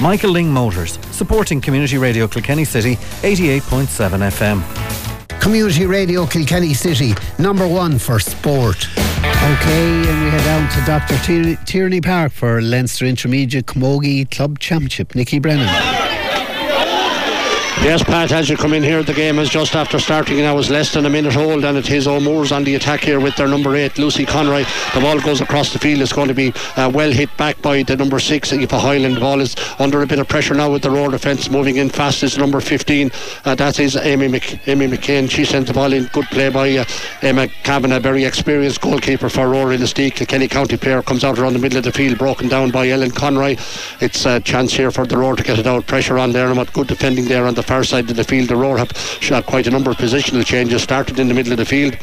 Michael Ling Motors, supporting Community Radio Kilkenny City, 88.7 FM. Community Radio Kilkenny City, number one for sport. Okay, and we head down to Dr. Tierney Park for Leinster Intermediate Camogie Club Championship. Nikki Brennan. Yes, Pat, as you come in here, the game is just after starting now. It's less than a minute old, and it is O'Moore's on the attack here with their number eight, Lucy Conroy. The ball goes across the field. It's going to be uh, well hit back by the number six, Aoife Hyland. The ball is under a bit of pressure now with the roar defence moving in fast. Is number 15. Uh, that is Amy, Mc, Amy McCain. She sends the ball in. Good play by uh, Emma Kavanagh, very experienced goalkeeper for Roar Inistioge. The Kenny County player comes out around the middle of the field, broken down by Ellen Conroy. It's a chance here for the Roar to get it out. Pressure on there, and what good defending there on the far side of the field. The Roar have shot quite a number of positional changes. Started in the middle of the field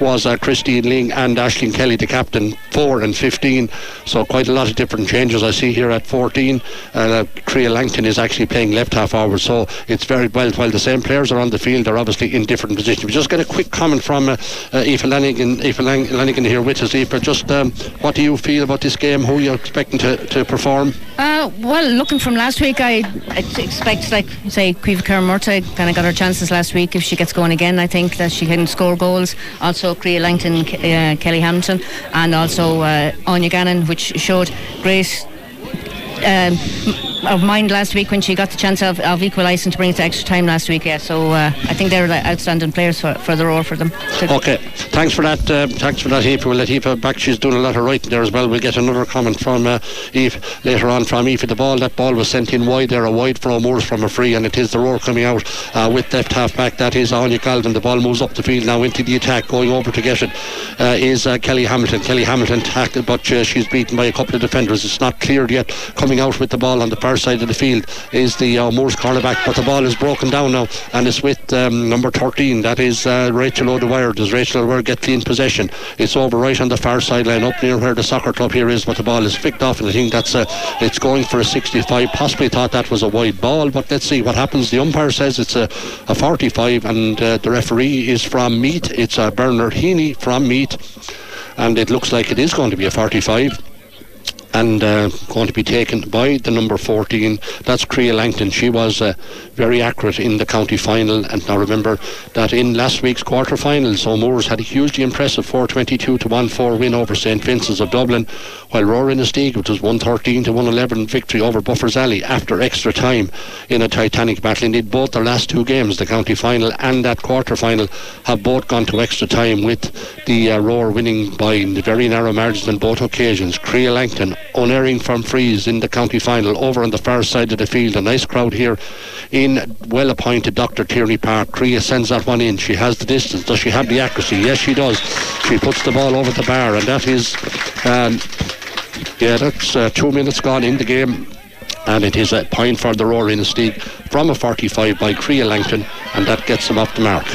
was uh, Christine Ling and Ashling Kelly, the captain, 4 and 15. So quite a lot of different changes I see here at 14. Uh, Crea Langton is actually playing left half forward. So it's very well, while the same players are on the field, they're obviously in different positions. We just get a quick comment from uh, uh, Aoife Lanigan, Aoife here with us. Aoife, just um, what do you feel about this game? Who are you expecting to, to perform? Uh, well, looking from last week, I, I expect, like, say, Caoimhe Murta kind of got her chances last week. If she gets going again, I think that she can score goals. Also, Crea Langton, uh, Kelly Hamilton, and also uh, Anya Gannon, which showed great um, of mind last week when she got the chance of, of equalising to bring it to extra time last week. Yeah, so uh, I think they're outstanding players for, for the role for them. Okay, thanks for that. Uh, thanks for that, Eve. We'll let Eve back. She's doing a lot of writing there as well. We'll get another comment from uh, Eve later on from Eve. The ball, that ball was sent in wide there, a wide from O'Moore's from a free, and it is the roar coming out uh, with left half back. That is Anya Galvin. The ball moves up the field now into the attack, going over to get it. Uh, is uh, Kelly Hamilton. Kelly Hamilton tackled, but she's beaten by a couple of defenders. It's not cleared yet. Coming out with the ball on the far side of the field is the uh, Moore's cornerback, but the ball is broken down now and it's with um, number 13. That is uh, Rachel O'Dwyer. Does Rachel O'Dwyer get clean possession? It's over right on the far sideline, up near where the soccer club here is, but the ball is flicked off, and I think that's uh, it's going for a 65. Possibly thought that was a wide ball, but let's see what happens. The umpire says it's a, a 45, and uh, the referee is from Meath. It's uh, Bernard Heaney from Meath, and it looks like it is going to be a 45 and uh, going to be taken by the number 14. That's Crea Langton. She was uh, very accurate in the county final. And now remember that in last week's quarter finals, O'Moore's had a hugely impressive 422 to 1 4 win over St Vincent's of Dublin, while Roar Inistioge, it was 113 to 111 victory over Buffers Alley after extra time in a titanic battle. Indeed, both the last two games, the county final and that quarter final, have both gone to extra time with the uh, Roar winning by very narrow margins on both occasions. Crea Langton unerring from freeze in the county final over on the far side of the field. A nice crowd here in well appointed Dr. Tierney Park. Crea sends that one in. She has the distance. Does she have the accuracy? Yes, she does. She puts the ball over the bar, and that is, um, yeah, that's uh, two minutes gone in the game. And it is a point for the Roar Inistioge from a 45 by Crea Langton, and that gets them off the mark.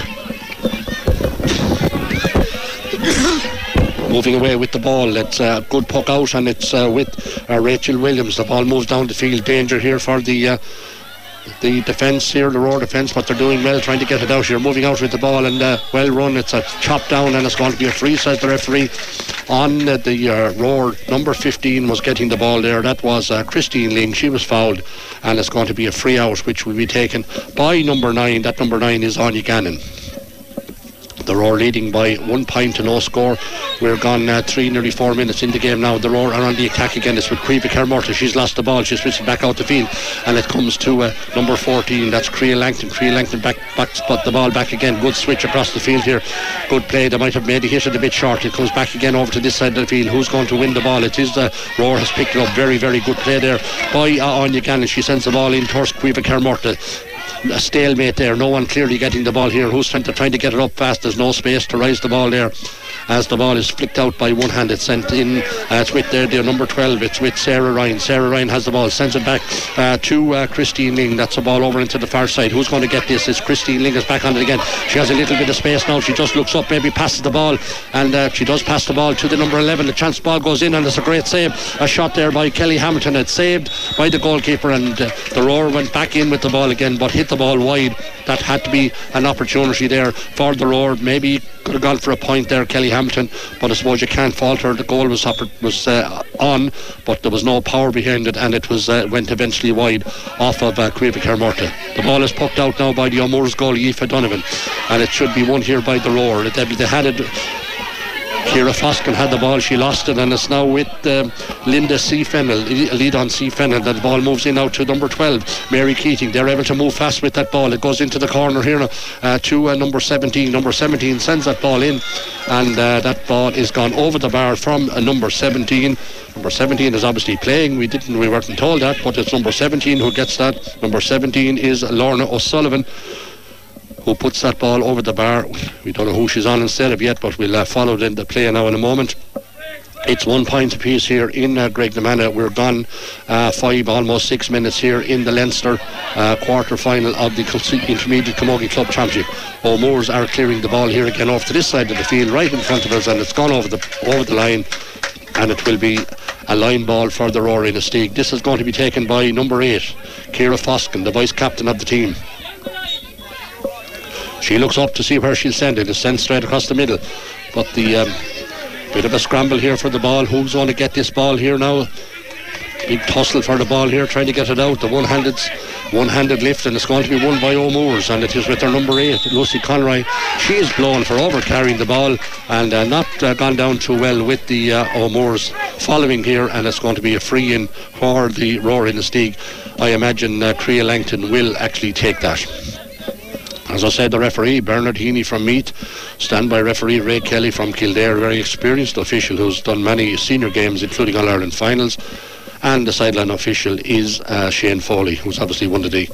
Moving away with the ball. It's a good puck out, and it's uh, with uh, Rachel Williams. The ball moves down the field. Danger here for the. Uh, the defence here, the Roar defence, but they're doing well trying to get it out here. Moving out with the ball and uh, well run. It's a chop down and it's going to be a free, says the referee. On uh, the uh, Roar, number 15 was getting the ball there. That was uh, Christine Ling. She was fouled and it's going to be a free out, which will be taken by number 9. That number 9 is Anya Gannon. The Roar leading by one point to no score. We're gone uh, three, nearly four minutes in the game now. The Roar are on the attack again. It's with Caoimhe Kermorta. She's lost the ball. She's switching back out the field. And it comes to uh, number 14. That's Crea Langton. Crea Langton back, back, spot the ball back again. Good switch across the field here. Good play. They might have maybe hit it a bit short. It comes back again over to this side of the field. Who's going to win the ball? It is the Roar has picked it up. Very, very good play there by uh, Anya Gannon. She sends the ball in towards Caoimhe Kermorta a stalemate there. No one clearly getting the ball here. Who's trying to trying to get it up fast? There's no space to rise the ball there as the ball is flicked out by one hand. It's sent in. Uh, it's with their, their number 12. It's with Sarah Ryan. Sarah Ryan has the ball, sends it back uh, to uh, Christine Ling. That's a ball over into the far side. Who's going to get this? It's Christine Ling is back on it again. She has a little bit of space now. She just looks up, maybe passes the ball, and uh, she does pass the ball to the number 11. The chance ball goes in, and it's a great save. A shot there by Kelly Hamilton. It's saved by the goalkeeper, and uh, the Roar went back in with the ball again, but hit the ball wide. That had to be an opportunity there for the Roar. Maybe could have gone for a point there, Kelly Hamilton, but I suppose you can't falter. The goal was was uh, on, but there was no power behind it, and it was uh, went eventually wide off of uh, Morta. The ball is poked out now by the O'Moore's goal, Aoife Donovan, and it should be won here by the Roar. They had it Kira Foskin had the ball, she lost it, and it's now with um, Linda C. Lead on C. Fennel. The ball moves in out to number 12, Mary Keating. They're able to move fast with that ball. It goes into the corner here uh, to uh, number 17. Number 17 sends that ball in, and uh, that ball is gone over the bar from uh, number 17. Number 17 is obviously playing. We didn't, we weren't told that, but it's number 17 who gets that. Number 17 is Lorna O'Sullivan who puts that ball over the bar. We don't know who she's on instead of yet, but we'll uh, follow the, the play now in a moment. It's one point apiece here in uh, Graiguenamanagh. We're gone uh, five, almost six minutes here in the Leinster uh, quarter final of the Intermediate Camogie Club Championship. O'Moores are clearing the ball here again off to this side of the field, right in front of us, and it's gone over the over the line, and it will be a line ball for the Roar Inistioge. This is going to be taken by number eight, Kira Foskin, the vice captain of the team. She looks up to see where she'll send it. It's sent straight across the middle. But the um, bit of a scramble here for the ball. Who's going to get this ball here now? Big tussle for the ball here, trying to get it out. The one-handed, one-handed lift, and it's going to be won by O'Moores, and it is with her number eight, Lucy Conroy. She is blown for over carrying the ball, and uh, not uh, gone down too well with the uh, O'Moores following here, and it's going to be a free in for the Roar Inistioge. I imagine uh, Crea Langton will actually take that. As I said, the referee, Bernard Heaney from Meath, standby referee Ray Kelly from Kildare, a very experienced official who's done many senior games, including All Ireland finals. And the sideline official is uh, Shane Foley, who's obviously one of the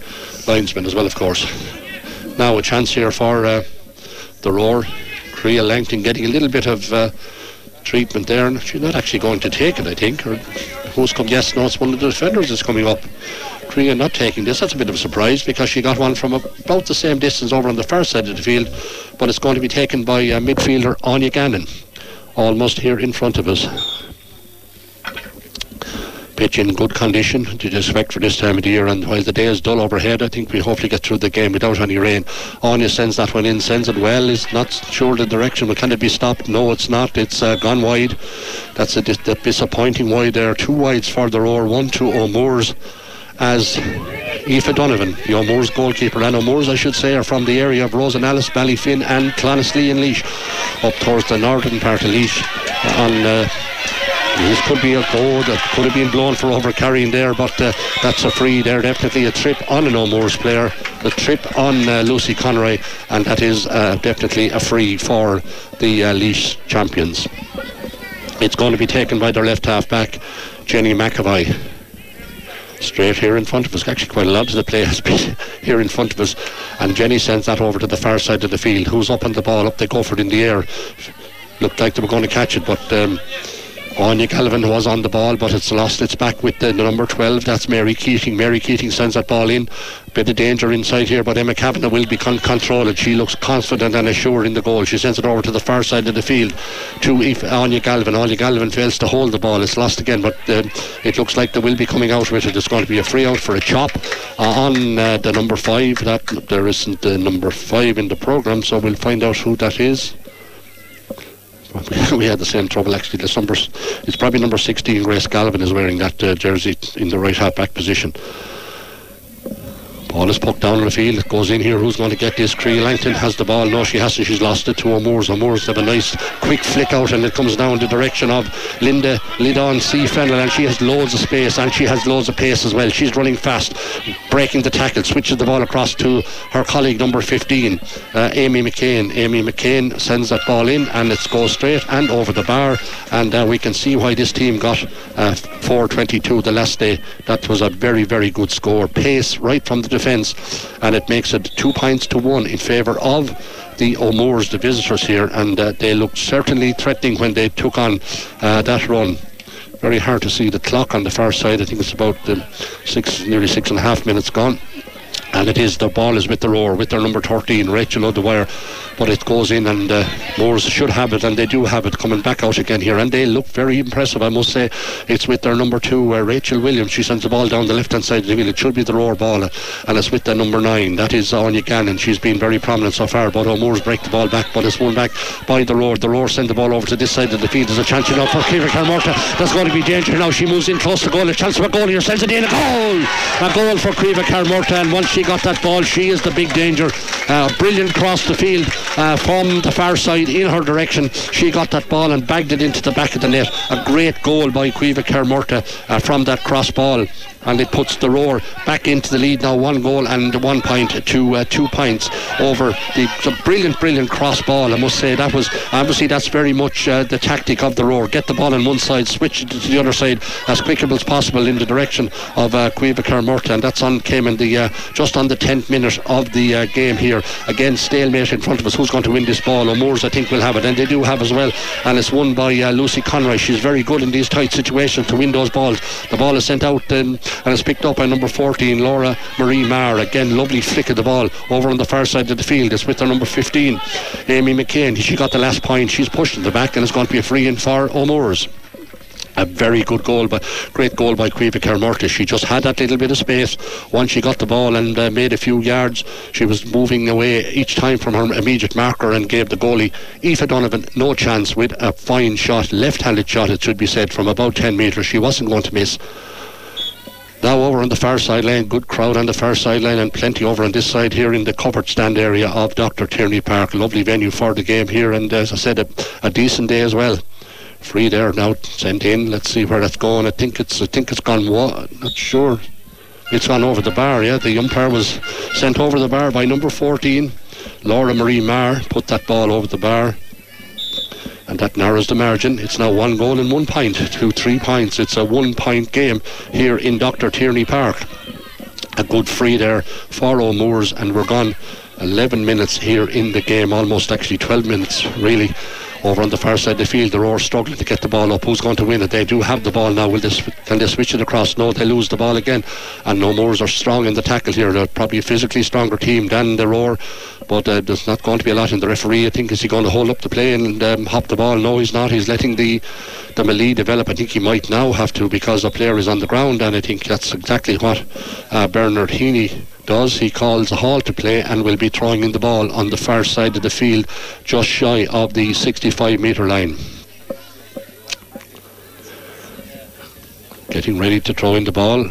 linesmen as well, of course. Now a chance here for uh, the Roar. Crea Langton getting a little bit of uh, treatment there, and she's not actually going to take it, I think. Or who's come? Yes, no, it's one of the defenders that's coming up. Crea not taking this. That's a bit of a surprise because she got one from about the same distance over on the far side of the field, but it's going to be taken by uh, midfielder Anya Gannon, almost here in front of us. Pitch in good condition to expect for this time of the year, and while the day is dull overhead, I think we hopefully get through the game without any rain. Anya sends that one in, sends it well. Is not sure the direction, but can it be stopped? No, it's not. It's uh, gone wide. That's a, dis- disappointing wide there. Two wides for the roar, one to O'Moore's as Aoife Donovan, the O'Moore's goalkeeper, and O'Moore's, I should say, are from the area of Rosenallis, Ballyfin, and Clonaslee and Laois, up towards the northern part of Laois. On uh, this could be a goal that could have been blown for over carrying there, but uh, that's a free there. Definitely a trip on an O'Moore's player, the trip on uh, Lucy Conroy, and that is uh, definitely a free for the uh, Laois champions. It's going to be taken by their left half back, Jenny McAvoy straight here in front of us. Actually, quite a lot of the play has been here in front of us. And Jenny sends that over to the far side of the field. Who's up on the ball? Up they go for it in the air. Looked like they were going to catch it, but um, Anya Galvin was on the ball, but it's lost its back with the number 12. That's Mary Keating. Mary Keating sends that ball in. Bit of danger inside here, but Emma Kavanagh will be con- controlled. She looks confident and assured in the goal. She sends it over to the far side of the field to Anya Galvin. Anya Galvin fails to hold the ball. It's lost again, but um, it looks like they will be coming out with it. It's going to be a free out for a chop uh, on uh, the number five. That there isn't the number five in the program, so we'll find out who that is. we had the same trouble actually. The number, it's probably number 16. Grace Galvin is wearing that uh, jersey in the right half back position. Ball is poked down on the field. It goes in here. Who's going to get this? Crea Langton has the ball. No, she hasn't. She's lost it to O'Moore's. O'Moore's have a nice quick flick out and it comes down the direction of Linda Lidon C. Fennel and she has loads of space and she has loads of pace as well. She's running fast, breaking the tackle, switches the ball across to her colleague number 15, uh, Amy McCain. Amy McCain sends that ball in and it goes straight and over the bar and uh, we can see why this team got uh, 422 the last day. That was a very, very good score. Pace right from the defence, and it makes it two points to one in favour of the O'Moores, the visitors here, and uh, they looked certainly threatening when they took on uh, that run. Very hard to see the clock on the far side. I think it's about um, six, nearly six and a half minutes gone. And it is the ball is with the roar with their number 13 Rachel O'Dwyer. But it goes in and uh, Moors should have it and they do have it coming back out again here. And they look very impressive I must say. It's with their number 2 uh, Rachel Williams. She sends the ball down the left hand side of the field. It should be the roar ball uh, and it's with the number 9 that is Anya Gannon. She's been very prominent so far but O'Moores break the ball back but it's won back by the roar. The roar send the ball over to this side of the field. There's a chance now for Caoimhe Carmorta. There's going to be danger now. She moves in close to goal. A chance for a goal here. Sends it in. A goal! A goal for Caoimhe Carmorta and once she got that ball, she is the big danger. Uh, brilliant cross the field uh, from the far side in her direction. She got that ball and bagged it into the back of the net. A great goal by Caoimhe Kermorta uh, from that cross ball and it puts the roar back into the lead now one goal and one point to uh, two points over the, brilliant brilliant cross ball I must say that was obviously that's very much uh, the tactic of the roar get the ball on one side switch it to the other side as quick as possible in the direction of uh, Caoimhe and that's on came in the uh, just just on the 10th minute of the uh, game here. Again, stalemate in front of us. Who's going to win this ball? O'Moores, I think, will have it, and they do have as well. And it's won by uh, Lucy Conroy. She's very good in these tight situations to win those balls. The ball is sent out um, and it's picked up by number 14, Laura Marie Marr. Again, lovely flick of the ball over on the far side of the field. It's with her number 15, Amy McCain. She got the last point. She's pushed in the back, and it's going to be a free in for O'Moores a very good goal, but great goal by Caoimhe Kermortis. She just had that little bit of space once she got the ball and uh, made a few yards. She was moving away each time from her immediate marker and gave the goalie Aoife Donovan no chance with a fine shot, left-handed shot, it should be said, from about 10 metres. She wasn't going to miss. Now over on the far sideline, good crowd on the far sideline and plenty over on this side here in the covered stand area of Dr. Tierney Park. Lovely venue for the game here and as I said, a, a decent day as well. Free there now sent in. Let's see where that's going. I think it's I think it's gone what not sure. It's gone over the bar yeah. The umpire was sent over the bar by number 14 Laura Marie Marr put that ball over the bar and that narrows the margin. It's now one goal and one point to three points. It's a one point game here in Dr. Tierney Park. A good free there for O'Moores, and we're gone 11 minutes here in the game, almost actually 12 minutes really over on the far side of the field. The Roar struggling to get the ball up. Who's going to win it? They do have the ball now. Will they, can they switch it across? No, they lose the ball again. And no Moors are strong in the tackle here. They're probably a physically stronger team than the Roar. But uh, there's not going to be a lot in the referee. I think is he going to hold up the play and um, hop the ball? No, he's not. He's letting the the melee develop. I think he might now have to because the player is on the ground, and I think that's exactly what uh, Bernard Heaney does. He calls a halt to play and will be throwing in the ball on the far side of the field, just shy of the 65 metre line. Getting ready to throw in the ball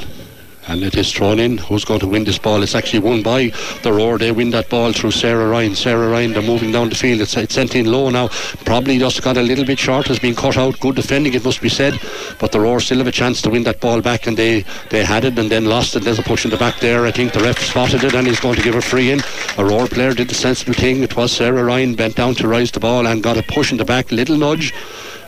and it is thrown in. Who's going to win this ball? It's actually won by the Roar. They win that ball through Sarah Ryan. Sarah Ryan, they're moving down the field. It's, it's sent in low now. Probably just got a little bit short, has been cut out. Good defending, it must be said. But the Roar still have a chance to win that ball back, and they, they had it and then lost it. There's a push in the back there. I think the ref spotted it and he's going to give a free in. A Roar player did the sensible thing. It was Sarah Ryan bent down to rise the ball and got a push in the back, little nudge.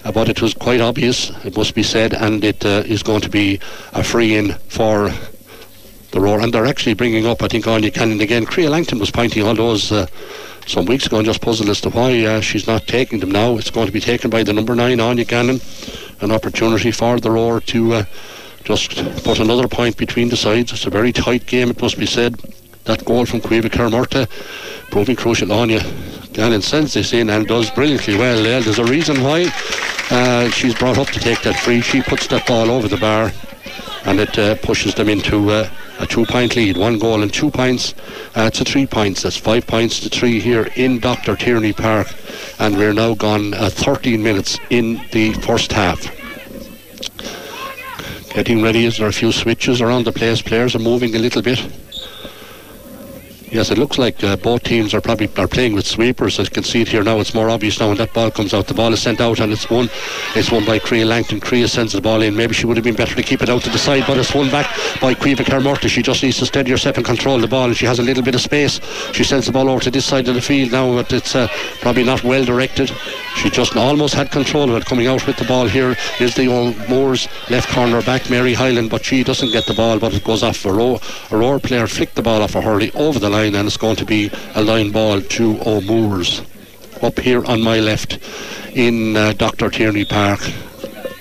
Uh, but it was quite obvious, it must be said, and it uh, is going to be a free in for the roar. And they're actually bringing up, I think, Anya Gannon again. Crea Langton was pointing all those uh, some weeks ago and just puzzled as to why uh, she's not taking them now. It's going to be taken by the number nine, Anya Gannon. An opportunity for the roar to uh, just put another point between the sides. It's a very tight game, it must be said. That goal from Caoimhe Kermorta proving crucial. Anya Gannon sends this in and does brilliantly well. There's a reason why uh, she's brought up to take that free. She puts that ball over the bar and it uh, pushes them into uh, a two point lead, one goal and two points uh, to three points. That's five points to three here in Dr. Tierney Park, and we're now gone uh, 13 minutes in the first half. Getting ready, is there a few switches around the place? Players are moving a little bit. Yes, it looks like uh, both teams are probably are playing with sweepers. As you can see it here now. It's more obvious now when that ball comes out. The ball is sent out and it's won. It's won by Crea Langton. Crea sends the ball in. Maybe she would have been better to keep it out to the side, but it's won back by Caoimhe Carmorta. She just needs to steady herself and control the ball, and she has a little bit of space. She sends the ball over to this side of the field now, but it's uh, probably not well directed. She just almost had control of it. Coming out with the ball here is the old Moors left corner back, Mary Hyland, but she doesn't get the ball, but it goes off. A a row player flicked the ball off of Hurley over the line line and it's going to be a line ball to O'Moores up here on my left in uh, Dr. Tierney Park.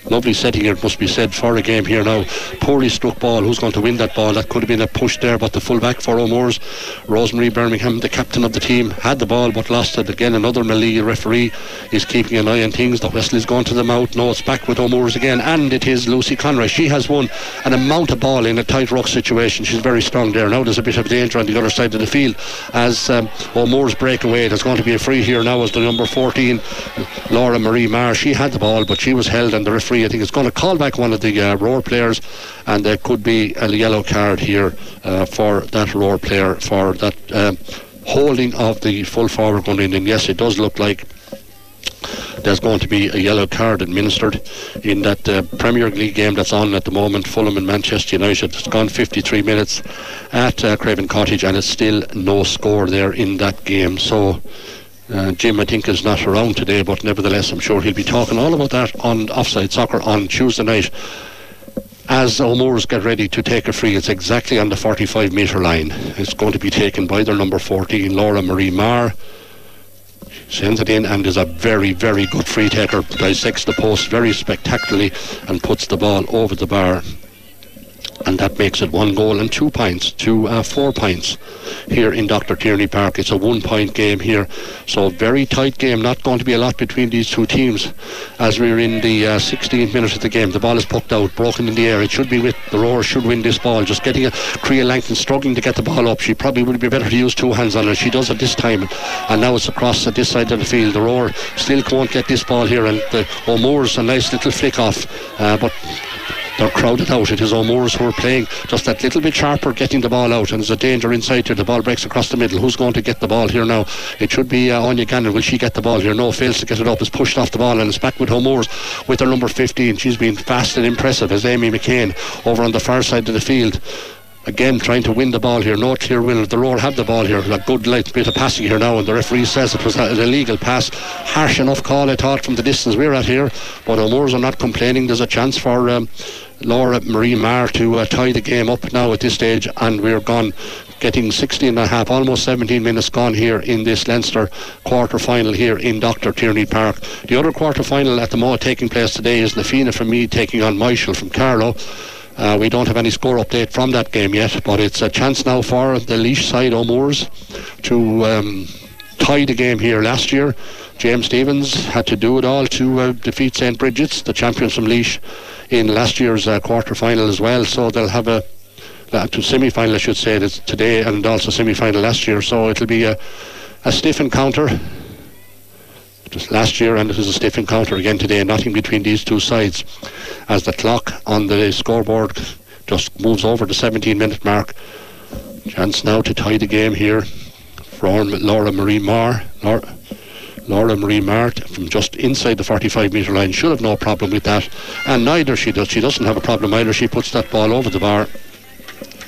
Lovely setting here, it must be said, for a game here now. Poorly struck ball. Who's going to win that ball? That could have been a push there, but the fullback for O'Moore's, Rosemary Birmingham, the captain of the team, had the ball but lost it. Again, another Melee referee is keeping an eye on things. The whistle is going to the mouth. No, it's back with O'Moore's again, and it is Lucy Conroy. She has won an amount of ball in a tight rock situation. She's very strong there. Now there's a bit of danger on the other side of the field as um, O'Moore's break away. There's going to be a free here now as the number 14, Laura Marie Marr. She had the ball, but she was held, and the referee, I think, is going to call back one of the uh, Roar players, and there could be a yellow card here uh, for that Roar player for that. Um, holding of the full forward going in, and yes, it does look like there's going to be a yellow card administered in that uh, Premier League game that's on at the moment, Fulham and Manchester United. It's gone 53 minutes at uh, Craven Cottage, and it's still no score there in that game. So. Uh, Jim, I think, is not around today, but nevertheless, I'm sure he'll be talking all about that on offside soccer on Tuesday night as O'Moore's get ready to take a free, it's exactly on the 45 metre line. It's going to be taken by their number 14, Laura Marie Marr. Sends it in and is a very, very good free taker. Dissects the post very spectacularly and puts the ball over the bar and that makes it one goal and two points to uh, four points here in Dr. Tierney Park. It's a one point game here, so a very tight game. Not going to be a lot between these two teams as we're in the uh, 16th minute of the game. The ball is poked out, broken in the air. It should be with the Roar should win this ball. Just getting a Crea Langton struggling to get the ball up. She probably would be better to use two hands on it. She does it this time, and now it's across at this side of the field. The Roar still can't get this ball here, and the O'Moore's a nice little flick off, uh, but they're crowded out. It is O'Moore's who are playing just that little bit sharper, getting the ball out, and there's a danger inside here. The ball breaks across the middle. Who's going to get the ball here now? It should be uh, Anya Gannon. Will she get the ball here? No, fails to get it up. It's pushed off the ball, and it's back with O'Moore's with her number 15. She's been fast and impressive as Amy McCain over on the far side of the field again trying to win the ball here. No clear winner. The Roar have the ball here. A good light bit of passing here now, and the referee says it was an illegal pass. Harsh enough call, I thought, from the distance we're at here. But O'Moore's are not complaining. There's a chance for um, Laura Marie Marr to uh, tie the game up now at this stage, and we're gone. Getting 16 and a half, almost 17 minutes gone here in this Leinster quarter final here in Dr. Tierney Park. The other quarter final at the moment taking place today is Na Fianna from Meath taking on Michael from Carlow. Uh, we don't have any score update from that game yet, but it's a chance now for the Laois side O'Moores to um, tie the game here last year. James Stephens had to do it all to uh, defeat St. Bridget's, the champions from Laois, in last year's uh, quarter final as well. So they'll have a uh, to semi-final, I should say, today and also semi-final last year. So it'll be a, a stiff encounter. Just last year, and it was a stiff encounter again today. Nothing between these two sides, as the clock on the scoreboard just moves over the 17-minute mark. Chance now to tie the game here from Laura Marie Marr. Laura, Laura Marie Marr from just inside the 45 metre line should have no problem with that, and neither she does. She doesn't have a problem either. She puts that ball over the bar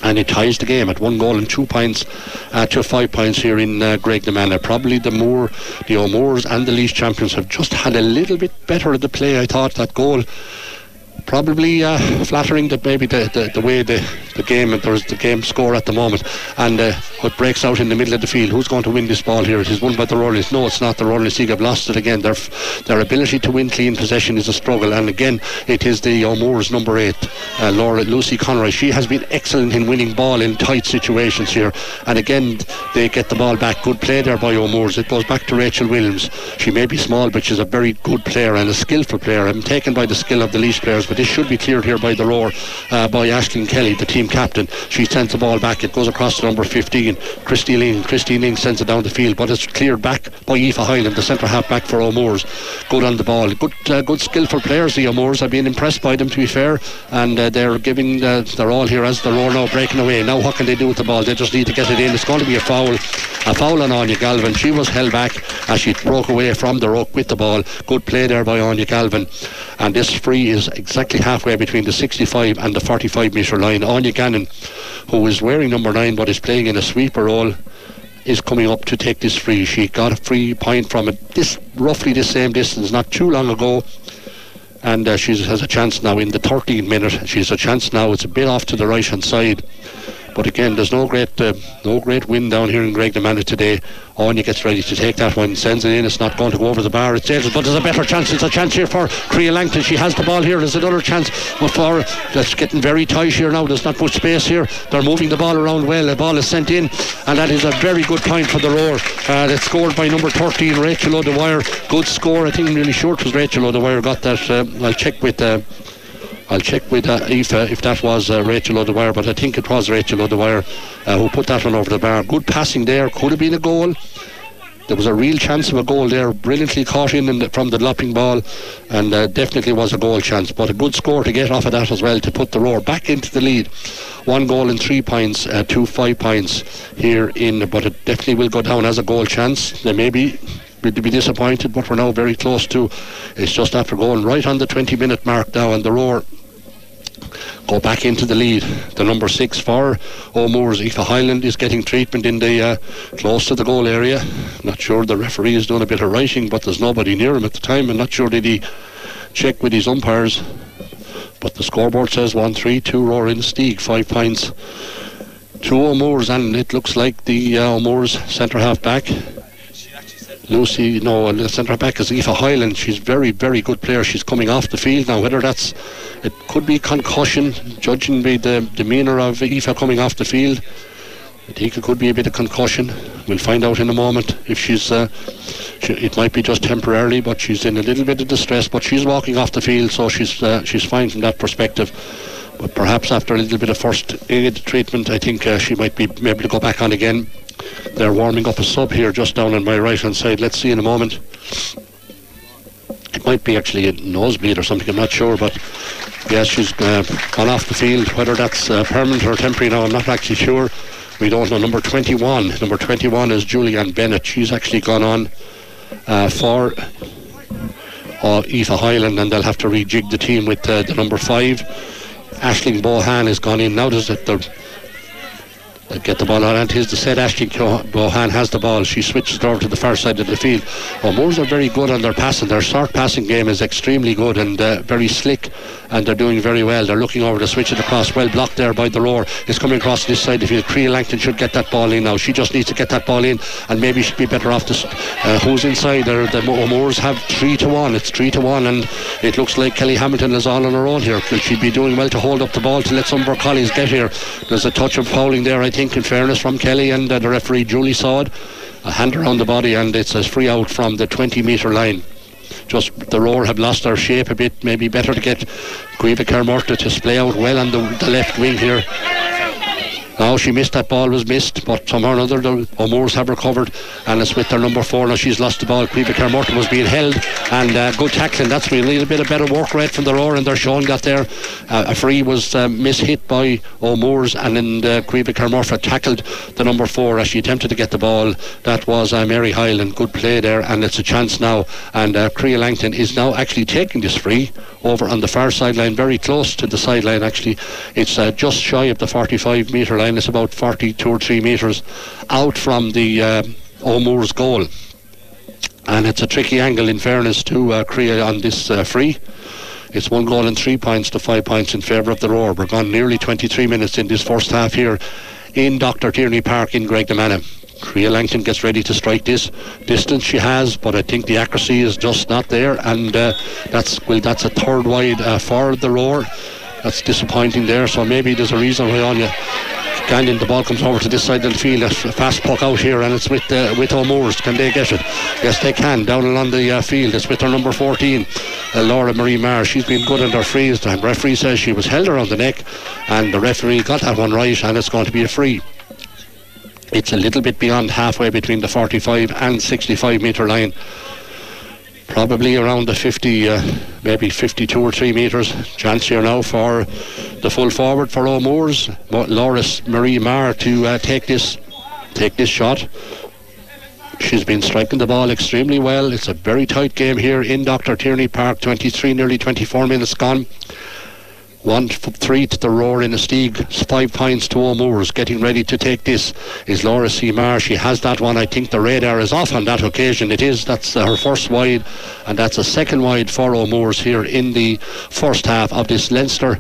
and it ties the game at one goal and two points uh, to five points here in uh, Graiguenamanagh. Probably the more the O'Moores and the Laois champions have just had a little bit better at the play. I thought that goal probably uh, flattering that maybe the, the, the, way the, the game there's the game score at the moment and uh, what breaks out in the middle of the field who's going to win this ball here? It is won by the Royalists no it's not. The Royalists have lost it again. Their their ability to win clean possession is a struggle. And again it is the O'Moore's number 8 uh, Laura Lucy Conroy. She has been excellent in winning ball in tight situations here. And again they get the ball back. Good play there by O'Moore's it goes back to Rachel Williams. She may be small but she's a very good player and a skillful player. I'm taken by the skill of the Laois players but this should be cleared here by the Roar uh, by Ashling Kelly, the team captain. She sends the ball back. It goes across to number 15, Christy Ling. Christy Ling sends it down the field, but it's cleared back by Aoife Hyland, the centre half back for O'Moores. Good on the ball. Good, uh, good skillful players, the O'Moores. I've been impressed by them, to be fair, and uh, they're giving, uh, they're all here as the Roar now breaking away. Now, what can they do with the ball? They just need to get it in. It's going to be a foul. A foul on Anya Galvin. She was held back as she broke away from the ruck with the ball. Good play there by Anya Galvin. And this free is half halfway between the 65 and the 45 metre line. Anya Gannon, who is wearing number 9 but is playing in a sweeper role, is coming up to take this free. She got a free point from it, this roughly the same distance, not too long ago. And uh, she has a chance now in the 13th minute. She has a chance now. It's a bit off to the right hand side. But again, there's no great uh, no great wind down here in Graiguenamanagh today. Anya gets ready to take that one, sends it in. It's not going to go over the bar. It's dangerous, but there's a better chance. It's a chance here for Crea Langton. She has the ball here. There's another chance, for that's getting very tight here now. There's not much space here. They're moving the ball around well. The ball is sent in, and that is a very good point for the roar. Uh, that's scored by number 13, Rachel O'Dwyer. Good score. I think I'm it was Rachel O'Dwyer got that. Uh, I'll check with. Uh, I'll check with uh, Aoife if that was uh, Rachel O'Dwyer, but I think it was Rachel O'Dwyer uh, who put that one over the bar. Good passing there, could have been a goal. There was a real chance of a goal there, brilliantly caught in, in the, from the lopping ball, and uh, definitely was a goal chance. But a good score to get off of that as well to put the roar back into the lead. One goal in three points, uh, two five points here in, but it definitely will go down as a goal chance. There may be to be disappointed, but we're now very close to. It's just after going right on the 20 minute mark now, and the roar go back into the lead. The number six for O'Moore's Aoife Hyland is getting treatment in the uh, close to the goal area. Not sure the referee is doing a bit of writing, but there's nobody near him at the time. I'm not sure did he check with his umpires. But the scoreboard says 1 3, 2 roar Inistioge, 5 points. Two O'Moore's, and it looks like the uh, O'Moore's centre half back Lucy, you no, the centre back is Aoife Hyland. She's very, very good player. She's coming off the field now. Whether that's, it could be concussion, judging by the demeanour of Aoife coming off the field. I think it could be a bit of concussion. We'll find out in a moment if she's. Uh, she, it might be just temporarily, but she's in a little bit of distress. But she's walking off the field, so she's uh, she's fine from that perspective. But perhaps after a little bit of first aid treatment, I think uh, she might be able to go back on again. They're warming up a sub here just down on my right hand side. Let's see in a moment. It might be actually a nosebleed or something, I'm not sure, but yes, she's uh, gone off the field. Whether that's uh, permanent or temporary now, I'm not actually sure. We don't know. Number 21. Number 21 is Julianne Bennett. She's actually gone on uh, for uh, Aoife Hyland, and they'll have to rejig the team with uh, the number five. Ashling Bohan has gone in. Now does it? Get the ball on and here's the set. Ashley Bohan has the ball. She switches it over to the far side of the field. Moors are very good on their passing. Their short passing game is extremely good and uh, very slick and they're doing very well. They're looking over to switch it across. Well blocked there by the roar. It's coming across this side of the field. Crea Langton should get that ball in now. She just needs to get that ball in and maybe she'd be better off to uh, who's inside there the Moors have 3 to 1 it's 3 to 1 and it looks like Kelly Hamilton is all on her own here. She'd be doing well to hold up the ball to let some of her colleagues get here. There's a touch of fouling there I think think, in fairness, from Kelly and uh, the referee Julie Sod. A hand around the body, and it's a free out from the 20 metre line. Just the roar have lost their shape a bit. Maybe better to get Caoimhe Kermorta to splay out well on the, the left wing here. Now she missed that ball was missed, but somehow or another the O'Moores have recovered, and it's with their number four now. She's lost the ball. Caoimhe Kermorton was being held, and uh, good tackling. That's been a little bit of better work rate from the roar, and their Sean got there. Uh, a free was uh, mishit by O'Moores, and then uh, Caoimhe Kermorton tackled the number four as she attempted to get the ball. That was uh, Mary Hyland. Good play there, and it's a chance now. And uh, Langton is now actually taking this free over on the far sideline, very close to the sideline. Actually, it's uh, just shy of the 45 metre line. It's about 42 or 3 metres out from the uh, O'Moore's goal. And it's a tricky angle, in fairness, to uh, Crea on this uh, free. It's one goal and three points to five points in favour of the Roar. We're gone nearly 23 minutes in this first half here in Dr. Tierney Park in Graiguenamanagh. Crea Langton gets ready to strike this distance she has, but I think the accuracy is just not there, and uh, that's well, that's a third wide uh, for the roar. That's disappointing there. So maybe there's a reason why all Anya Gannon, the ball comes over to this side of the field. A fast puck out here, and it's with uh, with O'Moores. Can they get it? Yes, they can. Down along the uh, field, it's with their number 14, uh, Laura Marie Marr. She's been good in their freeze time. Referee says she was held around the neck, and the referee got that one right, and it's going to be a free. It's a little bit beyond halfway between the 45 and 65 metre line. Probably around the 50, uh, maybe 52 or 3 metres. Chance here now for the full forward for O'Moores, Laura Marie Marr, to uh, take this take this shot. She's been striking the ball extremely well. It's a very tight game here in Dr. Tierney Park. 23, nearly 24 minutes gone. One three to the roar Inistioge, five points to O'Moores. Getting ready to take this is Laura Seamar. She has that one. I think the radar is off on that occasion. It is. That's her first wide, and that's a second wide for O'Moores here in the first half of this Leinster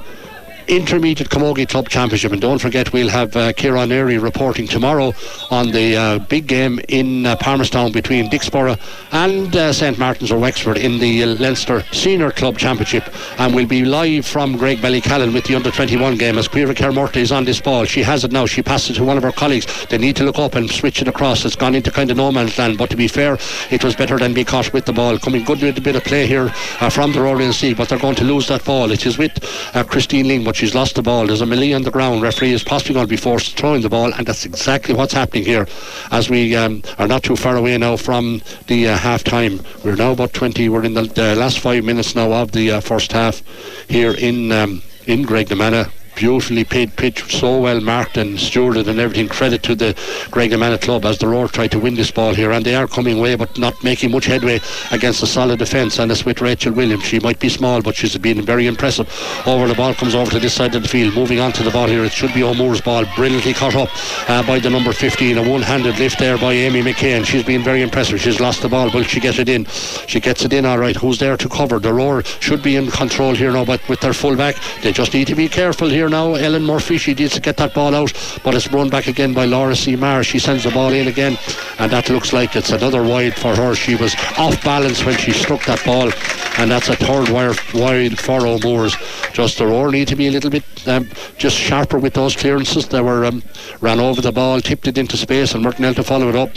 Intermediate Camogie Club Championship. And don't forget, we'll have uh, Kieran Airy reporting tomorrow on the uh, big game in uh, Palmerstown between Dicksboro and uh, St Martin's or Wexford in the Leinster Senior Club Championship. And we'll be live from Graigue Ballycallan with the under 21 game as Caoimhe Kermorty is on this ball. She has it now. She passes it to one of her colleagues. They need to look up and switch it across. It's gone into kind of no man's land. But to be fair, it was better than be caught with the ball. Coming good with a bit of play here uh, from the Royal Sea, but they're going to lose that ball. It is with uh, Christine Ling, she's lost the ball. There's a melee on the ground. Referee is possibly going to be forced to throw in the ball, and that's exactly what's happening here as we um, are not too far away now from the uh, half time. We're now about 20. We're in the, the last five minutes now of the uh, first half here in um, in Graiguenamanagh beautifully paid pitch, so well marked and stewarded and everything. Credit to the Graiguenamanagh club as the Roar tried to win this ball here, and they are coming away, but not making much headway against a solid defence. And it's with Rachel Williams. She might be small, but she's been very impressive. Over the ball comes over to this side of the field, moving on to the ball here. It should be O'Moore's ball, brilliantly caught up uh, by the number 15. A one-handed lift there by Amy McCain. She's been very impressive. She's lost the ball, but she gets it in. She gets it in all right. Who's there to cover? The Roar should be in control here now, but with their full back, they just need to be careful here now. Ellen Murphy, she needs to get that ball out, but it's run back again by Laura. Marr. She sends the ball in again, and that looks like it's another wide for her. She was off balance when she struck that ball, and that's a third wire wide for O'Moore's. Just the roar need to be a little bit um, just sharper with those clearances. They were um, ran over the ball, tipped it into space, and Martinell to follow it up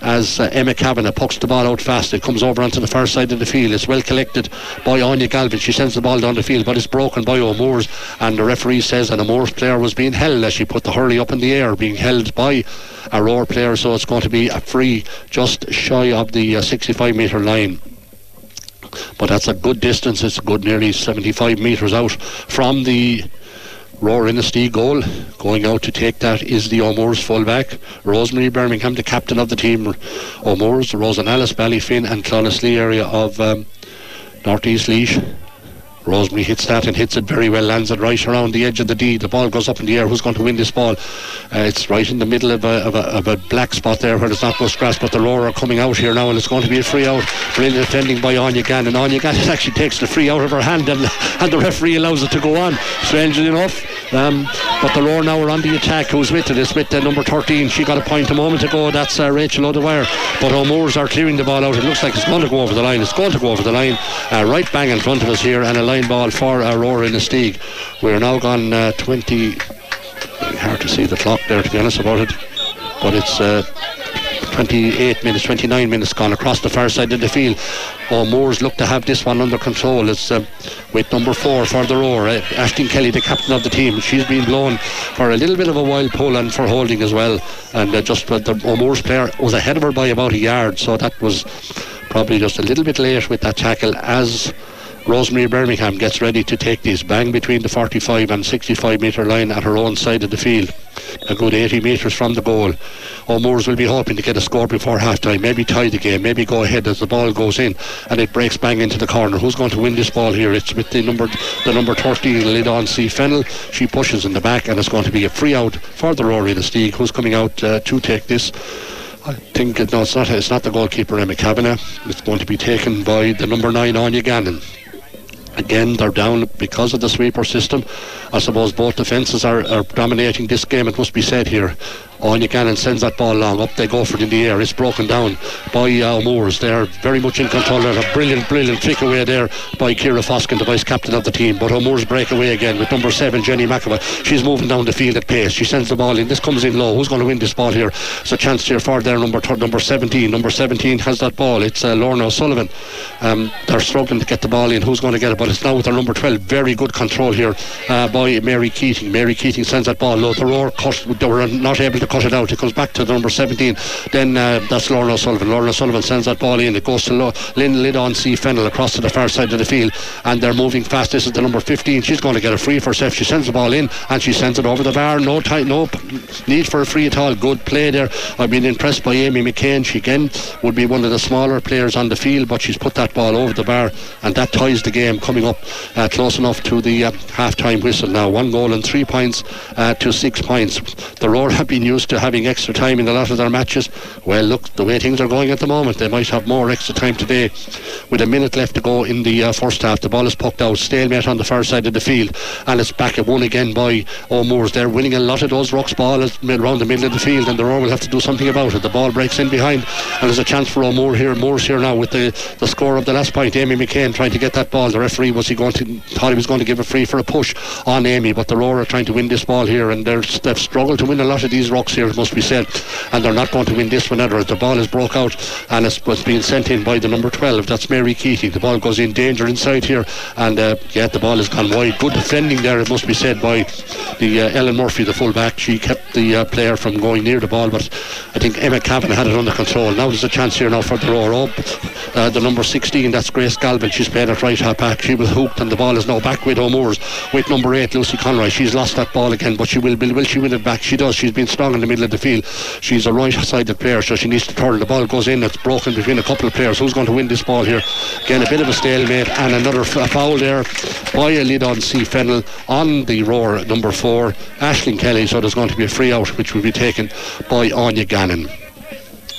as uh, Emma Kavanagh pucks the ball out fast. It comes over onto the far side of the field. It's well collected by Anya Galvin. She sends the ball down the field, but it's broken by O'Moore's. And the referee says an O'Moore's player was being held as she put the hurley up in the air, being held by a Roar player. So it's going to be a free just shy of the uh, 65 metre line but that's a good distance. It's a good nearly 75 metres out from the Roar Inistioge goal. Going out to take that is the O'Moore's fullback, Rosemary Birmingham, the captain of the team. O'Moore's, Rosenallis, Ballyfin, and Clonaslee area of um, North East Laois. Rosemary hits that and hits it very well, lands it right around the edge of the D. The ball goes up in the air. Who's going to win this ball? Uh, it's right in the middle of a, of, a, of a, black spot there where there's not much grass, but the Roar are coming out here now, and it's going to be a free out. Brilliant defending by Anya and Anya Gannon actually takes the free out of her hand, and, and the referee allows it to go on. Strangely enough. Um, but the Roar now are on the attack. Who's with it? It's with the number 13. She got a point a moment ago. That's uh, Rachel O'Dwyer. But O'Moore's are clearing the ball out. It looks like it's going to go over the line. It's going to go over the line. Uh, right bang in front of us here, and a line ball for Aurora Inistioge. We're now gone uh, 20. Hard to see the clock there, to be honest about it. But it's. Uh, 28 minutes, 29 minutes gone across the far side of the field. Oh, Moores look to have this one under control. It's uh, with number four for the roar, uh, Ashling Kelly, the captain of the team. She's been blown for a little bit of a wild pull and for holding as well. And uh, just uh, the O'Moore's player was ahead of her by about a yard, so that was probably just a little bit late with that tackle as Rosemary Birmingham gets ready to take this bang between the 45 and 65 metre line at her own side of the field. A good 80 metres from the goal. O'Moore's will be hoping to get a score before half time, maybe tie the game, maybe go ahead as the ball goes in and it breaks bang into the corner. Who's going to win this ball here? It's with the number the number 13 Lidon C. Fennel. She pushes in the back and it's going to be a free out for the Roar Inistioge who's coming out uh, to take this. I think no, it's not. It's not the goalkeeper Emma Kavanagh. It's going to be taken by the number nine Anya Gannon. Again, they're down because of the sweeper system. I suppose both defences are, are dominating this game, it must be said here. Anya Gannon sends that ball long. Up they go for it in the air. It's broken down by uh, Moores. They're very much in control. A brilliant, brilliant flick away there by Kira Foskin, the vice captain of the team. But O'Moore's break away again with number seven, Jenny McAvoy. She's moving down the field at pace. She sends the ball in. This comes in low. Who's going to win this ball here? It's a chance here for their number number 17. Number 17 has that ball. It's uh, Lorna O'Sullivan. Um, they're struggling to get the ball in. Who's going to get it? But it's now with their number 12. Very good control here uh, by Mary Keating. Mary Keating sends that ball low. The roar cut. They were not able to cut it out. It comes back to the number 17. Then uh, that's Lorna O'Sullivan. Lorna O'Sullivan sends that ball in. It goes to Lynn Lidon C. Fennel across to the far side of the field. And they're moving fast. This is the number 15. She's going to get a free for herself. She sends the ball in and she sends it over the bar. No tight, no need for a free at all. Good play there. I've been impressed by Amy McCain. She again would be one of the smaller players on the field, but she's put that ball over the bar and that ties the game coming up uh, close enough to the uh, half time whistle now. One goal and three points uh, to six points. The Roar have been used to having extra time in a lot of their matches. Well, look, the way things are going at the moment, they might have more extra time today. With a minute left to go in the uh, first half, the ball is poked out, stalemate on the far side of the field, and it's back at one again by O'Moores. They're winning a lot of those rocks ball around the middle of the field, and the Roar will have to do something about it. The ball breaks in behind, and there's a chance for O'Moore here. Moore's here now with the, the score of the last point. Amy McCain trying to get that ball. The referee was he going to thought he was going to give a free for a push on Amy, but the Roar are trying to win this ball here, and they're, they've struggled to win a lot of these rocks here, it must be said, and they're not going to win this one either. The ball is broke out, and it's, it's being sent in by the number 12. That's Mary Keating. The ball goes in danger inside here, and uh, yeah, the ball has gone wide. Good defending there, it must be said, by the uh, Ellen Murphy, the fullback. She kept the uh, player from going near the ball, but I think Emma Kavanagh it under control. Now there's a chance here now for the roar up. Uh, the number 16, that's Grace Galvin. She's playing at right half back. She was hooked, and the ball is now back with O'Moores with number 8, Lucy Conroy. She's lost that ball again, but she will, will, will she win it back? She does. She's been strong in the middle of the field. She's a right sided player, so she needs to turn. The ball goes in, it's broken between a couple of players. Who's going to win this ball here? Again, a bit of a stalemate, and another foul there by a lead on C. Fennel on the roar, number 4, Ashling Kelly. So there's going to be a free out, which will be taken by Anya Gannon.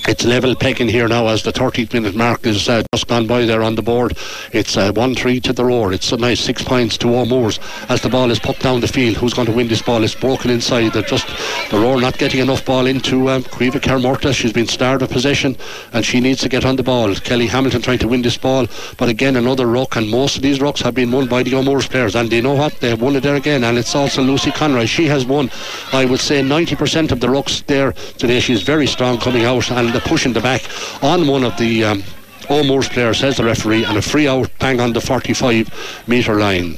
It's level pegging here now as the 30th minute mark is uh, just gone by there on the board. It's uh, 1 3 to the roar. It's a nice six points to O'Moores as the ball is put down the field. Who's going to win this ball? It's broken inside. They're just the roar not getting enough ball into um, Caoimhe Kermorta. She's been starved of possession and she needs to get on the ball. Kelly Hamilton trying to win this ball, but again, another rock. And most of these rocks have been won by the O'Moores players. And they know what? They have won it there again. And it's also Lucy Conroy. She has won, I would say, 90% of the rocks there today. She's very strong coming out and the push in the back on one of the um, O'Moore's players, says the referee, and a free out bang on the 45 metre line.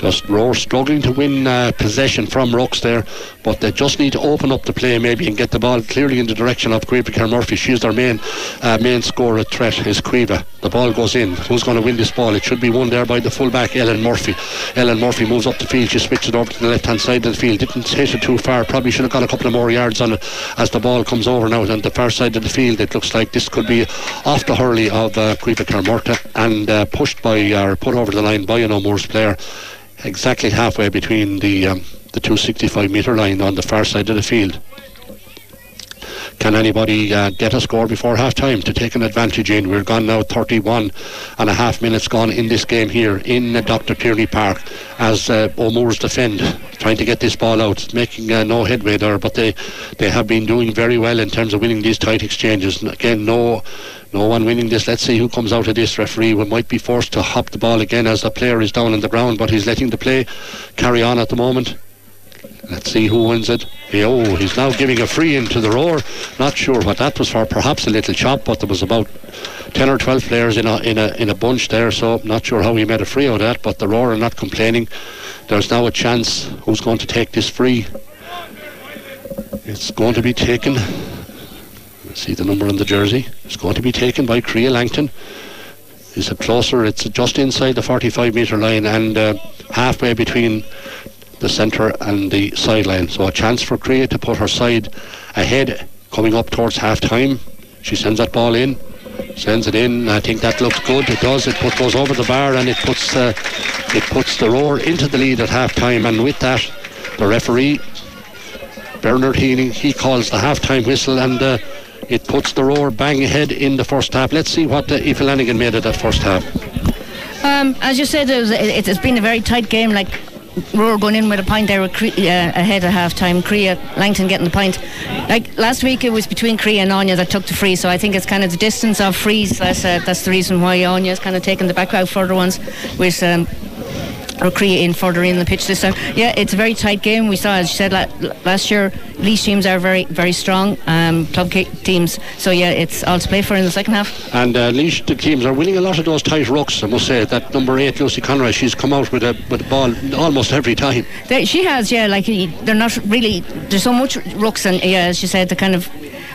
Just Roar struggling to win uh, possession from Rooks there, but they just need to open up the play maybe and get the ball clearly in the direction of Caoimhe Murphy. She's their main uh, main scorer threat is Caoimhe. The ball goes in. Who's going to win this ball? It should be won there by the fullback Ellen Murphy. Ellen Murphy moves up the field. She switches it over to the left hand side of the field. Didn't hit it too far. Probably should have got a couple of more yards on it as the ball comes over now on the far side of the field. It looks like this could be off the hurley of uh, Caoimhe and uh, pushed by or put over the line by an O'Moore's player exactly halfway between the um, the 265 metre line on the far side of the field. Can anybody uh, get a score before half time to take an advantage in? We're gone now 31 and a half minutes gone in this game here in uh, Dr. Tierney Park as uh, O'Moore's defend, trying to get this ball out, making uh, no headway there, but they, they have been doing very well in terms of winning these tight exchanges. Again, no no one winning this. Let's see who comes out of this. Referee we might be forced to hop the ball again as the player is down on the ground, but he's letting the play carry on at the moment. Let's see who wins it. Oh, he's now giving a free into the roar. Not sure what that was for. Perhaps a little chop, but there was about ten or twelve players in a in a in a bunch there. So not sure how he made a free out of that. But the roar are not complaining. There's now a chance. Who's going to take this free? It's going to be taken See the number on the jersey. It's going to be taken by Crea Langton. Is it closer? It's just inside the 45 metre line and uh, halfway between the centre and the sideline. So a chance for Crea to put her side ahead coming up towards half time. She sends that ball in. Sends it in. I think that looks good. It does. It put, goes over the bar and it puts uh, it puts the roar into the lead at half time. And with that, the referee Bernard Healy he calls the half time whistle and. Uh, it puts the roar bang ahead in the first half. Let's see what uh, Aoife Lanigan made of that first half. Um, as you said, it, has been a very tight game. Like Roar going in with a point there Cre- uh, ahead at half time. Crea Langton getting the point. Like last week, it was between Crea and Anya that took the free. So I think it's kind of the distance of frees. That's uh, that's the reason why Anya's kind of taken the back out further ones with. Um, creating further in the pitch this time. Yeah, it's a very tight game. We saw, as you said last year, Laois teams are very, very strong um, club teams. So yeah, it's all to play for in the second half. And uh, Laois teams are winning a lot of those tight rucks. I must say that number eight, Lucy Conroy, she's come out with a with a ball almost every time. They, she has, yeah. Like they're not really. There's so much rucks, and yeah, as you said, the kind of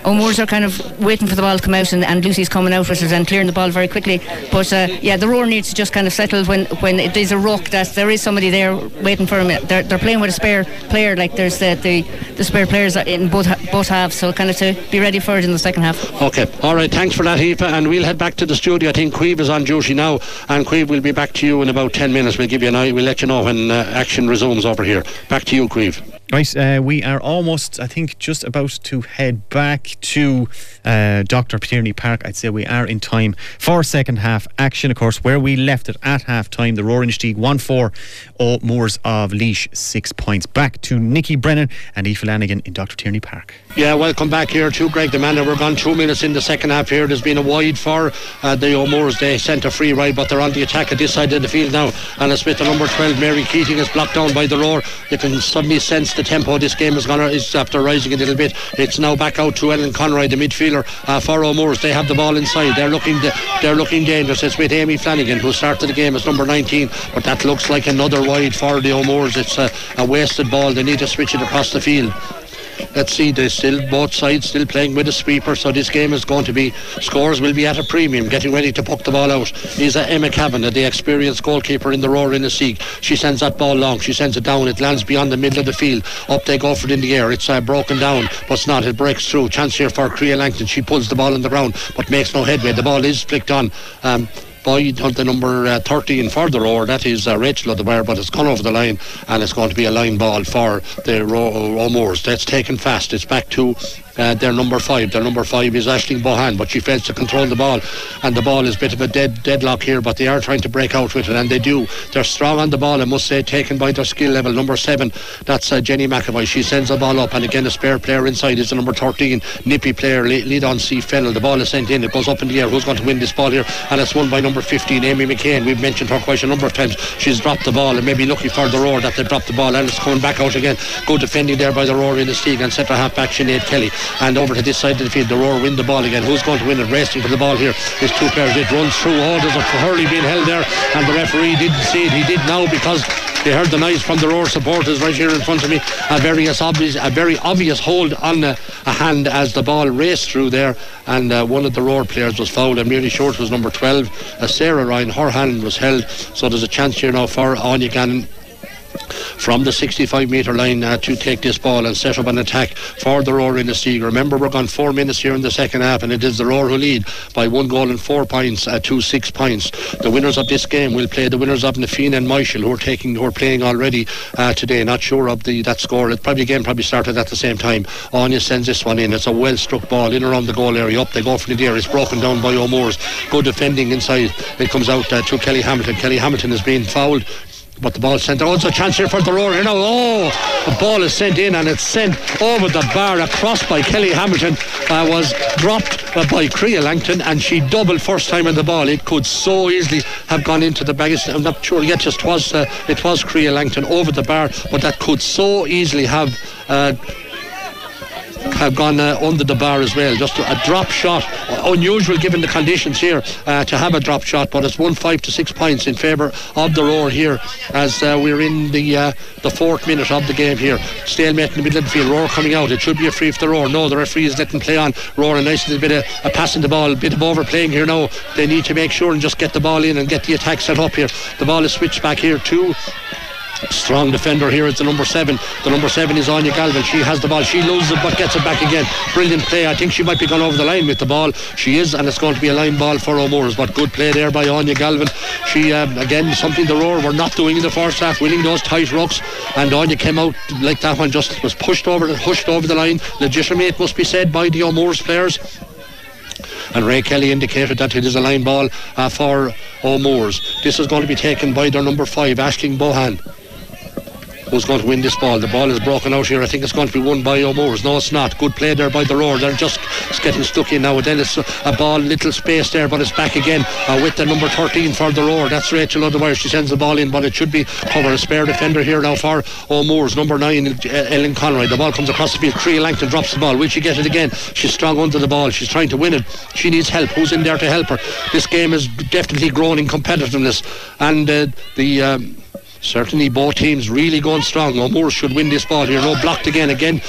O'Moore's are kind of waiting for the ball to come out and, and Lucy's coming out with it and clearing the ball very quickly. But uh, yeah, the roar needs to just kind of settle when, when it is a rock that there is somebody there waiting for him. They're, they're playing with a spare player, like there's the, the, the spare players in both both halves, so kind of to be ready for it in the second half. Okay, all right, thanks for that, Aoife. And we'll head back to the studio. I think Queeve is on duty now, and Queeve will be back to you in about 10 minutes. We'll give you an eye, we'll let you know when uh, action resumes over here. Back to you, Queeve. Right, uh, we are almost, I think, just about to head back to uh, Dr. Tierney Park. I'd say we are in time for second half action, of course, where we left it at half time. The Roar Inistioge 1 4, O'Moores of Laois, six points. Back to Nicky Brennan and Aoife Lanigan in Dr. Tierney Park. Yeah, welcome back here to Graiguenamanagh. We're gone two minutes in the second half here. There's been a wide for uh, the O'Moores. They sent a free ride, but they're on the attack at this side of the field now. And it's with the number 12, Mary Keating, is blocked down by the roar. You can suddenly sense the tempo this game is, gonna, is after rising a little bit. It's now back out to Ellen Conroy, the midfielder uh, for O'Moores. They have the ball inside. They're looking they're looking dangerous. It's with Amy Flanagan, who started the game as number 19, but that looks like another wide for the O'Moores. It's a, a wasted ball. They need to switch it across the field let's see, they still both sides still playing with a sweeper, so this game is going to be scores will be at a premium. Getting ready to puck the ball out is Emma Kavanagh, the experienced goalkeeper in the Roar Inistioge. She sends that ball long, she sends it down, it lands beyond the middle of the field. Up they go for it in the air. It's uh, broken down, but it's not. It breaks through. Chance here for Crea Langton. She pulls the ball on the ground, but makes no headway. The ball is flicked on. Um, by the number uh, 13 for the roar. That is uh, Rachel O'Dwyer, but it's gone over the line and it's going to be a line ball for the O'Moores. That's taken fast. It's back to uh, their number five. Their number five is Ashling Bohan, but she fails to control the ball, and the ball is a bit of a dead deadlock here. But they are trying to break out with it, and they do. They're strong on the ball, I must say, taken by their skill level. Number seven, that's uh, Jenny McAvoy. She sends the ball up, and again a spare player inside is the number 13, nippy player, lead on C Fennel. The ball is sent in, it goes up in the air. Who's going to win this ball here? And it's won by number 15, Amy McCain. We've mentioned her quite a number of times. She's dropped the ball, and maybe looking for the roar that they dropped the ball, and it's coming back out again. Good defending there by the roar in the Steag and centre half back Sinead Kelly, and over to this side of the field. The Roar win the ball again. Who's going to win it? Racing for the ball here. is two players. It runs through. Oh, there's a hurley being held there, and the referee didn't see it. He did now because they heard the noise from the Roar supporters right here in front of me. A very obvious, a very obvious hold on a, a hand as the ball raced through there, and uh, one of the Roar players was fouled. I'm nearly sure it was number 12, uh, Sarah Ryan. Her hand was held, so there's a chance here now for Anya Gannon from the 65 metre line uh, to take this ball and set up an attack for the Roar Inistioge. Remember, we're gone four minutes here in the second half, and it is the Roar who lead by one goal and four points uh, to six points. The winners of this game will play the winners of Nafina and Michael, who are taking, who are playing already uh, today. Not sure of the that score. It probably game probably started at the same time. Anya sends this one in. It's a well struck ball in around the goal area. Up they go from the air. It's broken down by O'Moores. Good defending inside. It comes out uh, to Kelly Hamilton. Kelly Hamilton is being fouled but the ball sent also a chance here for the roar. Know, oh, the ball is sent in and it's sent over the bar across by Kelly Hamilton. Uh, was dropped uh, by Crea Langton and she doubled first time in the ball. It could so easily have gone into the bag. I'm not sure yet. Just was uh, it was Crea Langton over the bar, but that could so easily have uh, have gone uh, under the bar as well. Just a drop shot, unusual given the conditions here uh, to have a drop shot, but it's one five to six points in favour of the Roar here as uh, we're in the uh, the fourth minute of the game here. Stalemate in the middle of the field. Roar coming out. It should be a free for the Roar. No, the referee is letting play on. Roar a nice little bit of a passing the ball, a bit of overplaying here now. They need to make sure and just get the ball in and get the attack set up here. The ball is switched back here to Strong defender here is the number seven. The number seven is Anya Galvin. She has the ball. She loses it but gets it back again. Brilliant play. I think she might be gone over the line with the ball. She is, and it's going to be a line ball for O'Moores. But good play there by Anya Galvin. She, um, again, something the Roar were not doing in the first half, winning those tight rucks. And Anya came out like that one, just was pushed over, and pushed over the line. Legitimate, must be said, by the O'Moores players and Ray Kelly indicated that it is a line ball uh, for O'Moores. This is going to be taken by their number five, Ashling Bohan who's going to win this ball. The ball is broken out here. I think it's going to be won by O'Moores. No, it's not. Good play there by the Roar. They're just getting stuck in now. Then it's a ball, little space there, but it's back again uh, with the number 13 for the Roar. That's Rachel O'Dwyer She sends the ball in, but it should be cover a spare defender here now for O'Moores. Number nine, uh, Ellen Conroy. The ball comes across the field. Crea Langton drops the ball. Will she get it again? She's strong under the ball. She's trying to win it. She needs help. Who's in there to help her? This game is definitely grown in competitiveness. And uh, the. Um, Certainly both teams really going strong. O'Moore should win this ball here. No blocked again. Again,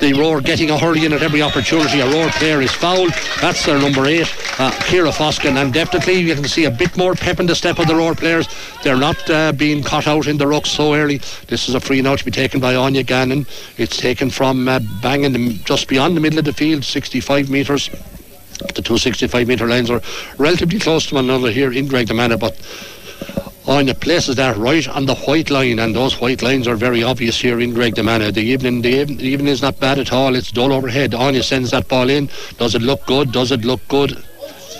the Roar getting a hurry in at every opportunity. A Roar player is fouled. That's their number eight, uh, Kira Foskin. And definitely you can see a bit more pep in the step of the Roar players. They're not uh, being caught out in the ruck so early. This is a free now to be taken by Anya Gannon. It's taken from uh, banging just beyond the middle of the field, 65 metres. The 265 metre lines are relatively close to one another here in Graiguenamanagh, but Oh, on the places that right on the white line, and those white lines are very obvious here in Graiguenamanagh. The evening, the evening, the evening is not bad at all. It's dull overhead. Anya sends that ball in. Does it look good? Does it look good?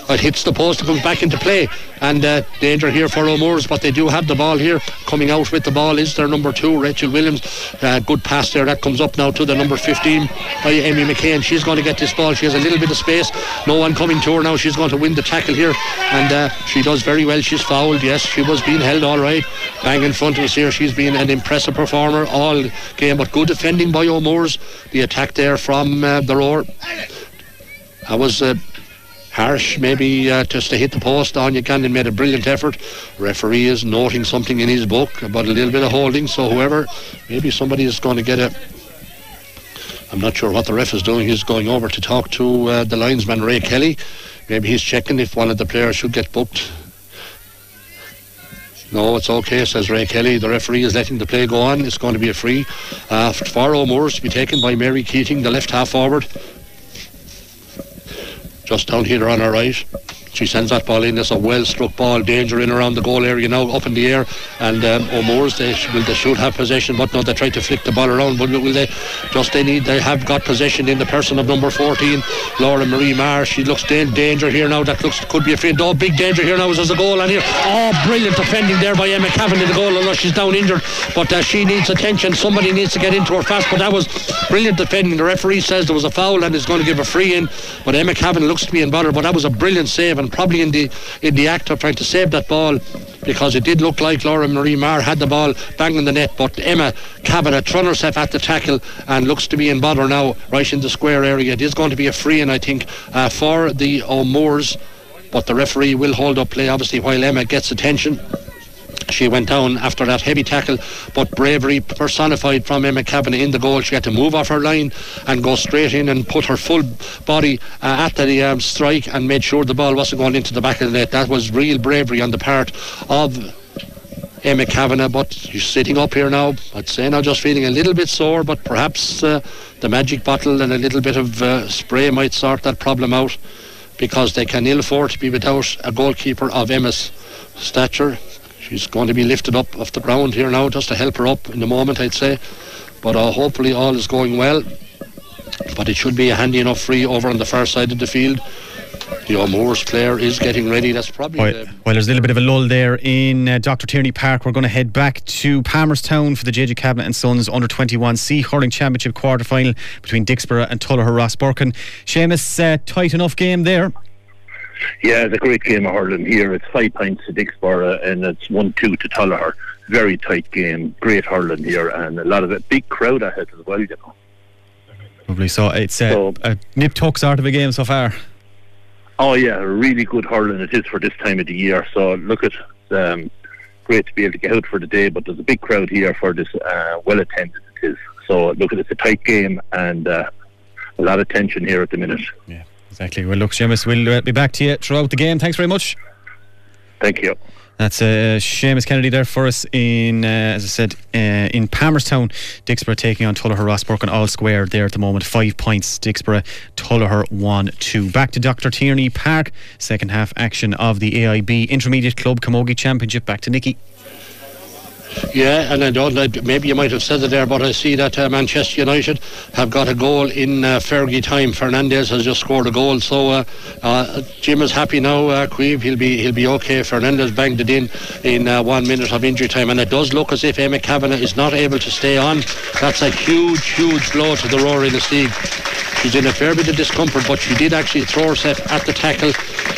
It hits the post and comes back into play. And uh, danger here for O'Moores, but they do have the ball here. Coming out with the ball is their number two, Rachel Williams. Uh, good pass there. That comes up now to the number 15 by Amy McCain. She's going to get this ball. She has a little bit of space. No one coming to her now. She's going to win the tackle here. And uh, she does very well. She's fouled. Yes, she was being held all right. Bang in front of us here. She's been an impressive performer all game, but good defending by O'Moores. The attack there from uh, the roar. I was uh, harsh maybe uh, just to hit the post. Anya Gannon made a brilliant effort. Referee is noting something in his book about a little bit of holding. So whoever, maybe somebody is going to get a. I'm not sure what the ref is doing. He's going over to talk to uh, the linesman Ray Kelly. Maybe he's checking if one of the players should get booked. No, it's okay, says Ray Kelly. The referee is letting the play go on. It's going to be a free uh, for O'Moores to be taken by Mary Keating, the left half forward just down here on our right. She sends that ball in. It's a well struck ball. Danger in around the goal area now, up in the air. And um, O'Moores, they, will, they should have possession, but no, they try to flick the ball around. But will they? Just they need. They have got possession in the person of number 14, Laura Marie Marr. She looks in danger here now. That looks could be a friend. Oh, big danger here now. There's a goal on here. Oh, brilliant defending there by Emma Cavan in the goal. Although she's down injured, but uh, she needs attention. Somebody needs to get into her fast. But that was brilliant defending. The referee says there was a foul and is going to give a free in. But Emma Cavan looks to be in bother. But that was a brilliant save and probably in the in the act of trying to save that ball because it did look like Laura Marie Marr had the ball banging the net, but Emma Kavanagh thrown herself at the tackle and looks to be in bother now, right in the square area. It is going to be a free, and I think uh, for the O'Moores, but the referee will hold up play obviously while Emma gets attention. She went down after that heavy tackle, but bravery personified from Emma Kavanagh in the goal. She had to move off her line and go straight in and put her full body uh, at the um, strike and made sure the ball wasn't going into the back of the net. That was real bravery on the part of Emma Kavanagh, but she's sitting up here now. I'd say now just feeling a little bit sore, but perhaps uh, the magic bottle and a little bit of uh, spray might sort that problem out because they can ill afford to be without a goalkeeper of Emma's stature. She's going to be lifted up off the ground here now just to help her up in the moment, I'd say. But uh, hopefully all is going well. But it should be a handy enough free over on the far side of the field. The O'Moores player is getting ready. That's probably. Well, the well, there's a little bit of a lull there in uh, Dr. Tierney Park. We're going to head back to Palmerstown for the JJ Kavanagh and Sons Under 21 C Hurling Championship quarter final between Dicksboro and Tullogher Rosbercon. Seamus, uh, tight enough game there. Yeah, it's a great game of hurling here. It's five points to Dicksboro and it's one two to Tullogher. Very tight game, great hurling here, and a lot of a big crowd ahead as well. You know. Lovely. So it's uh, so, a nip tuck sort of a game so far. Oh yeah, really good hurling it is for this time of the year. So look at um, great to be able to get out for the day, but there's a big crowd here for this uh, well attended it is. So look at it's a tight game and uh, a lot of tension here at the minute. Yeah. Exactly. Well, look, Seamus, we'll uh, be back to you throughout the game. Thanks very much. Thank you. That's uh, Seamus Kennedy there for us in, uh, as I said, uh, in Palmerstown. Dicksboro taking on Tullogher Rosbercon all square there at the moment. Five points. Dicksboro, Tullogher 1 2. Back to Dr. Tierney Park. Second half action of the AIB Intermediate Club Camogie Championship. Back to Nicky. Yeah, and I don't. Maybe you might have said it there, but I see that uh, Manchester United have got a goal in uh, Fergie time. Fernandes has just scored a goal, so uh, uh, Jim is happy now. Uh, Queeve, he'll be he'll be okay. Fernandes banged it in in uh, one minute of injury time, and it does look as if Emma Kavanagh is not able to stay on. That's a huge, huge blow to the Rory League. She's in a fair bit of discomfort, but she did actually throw herself at the tackle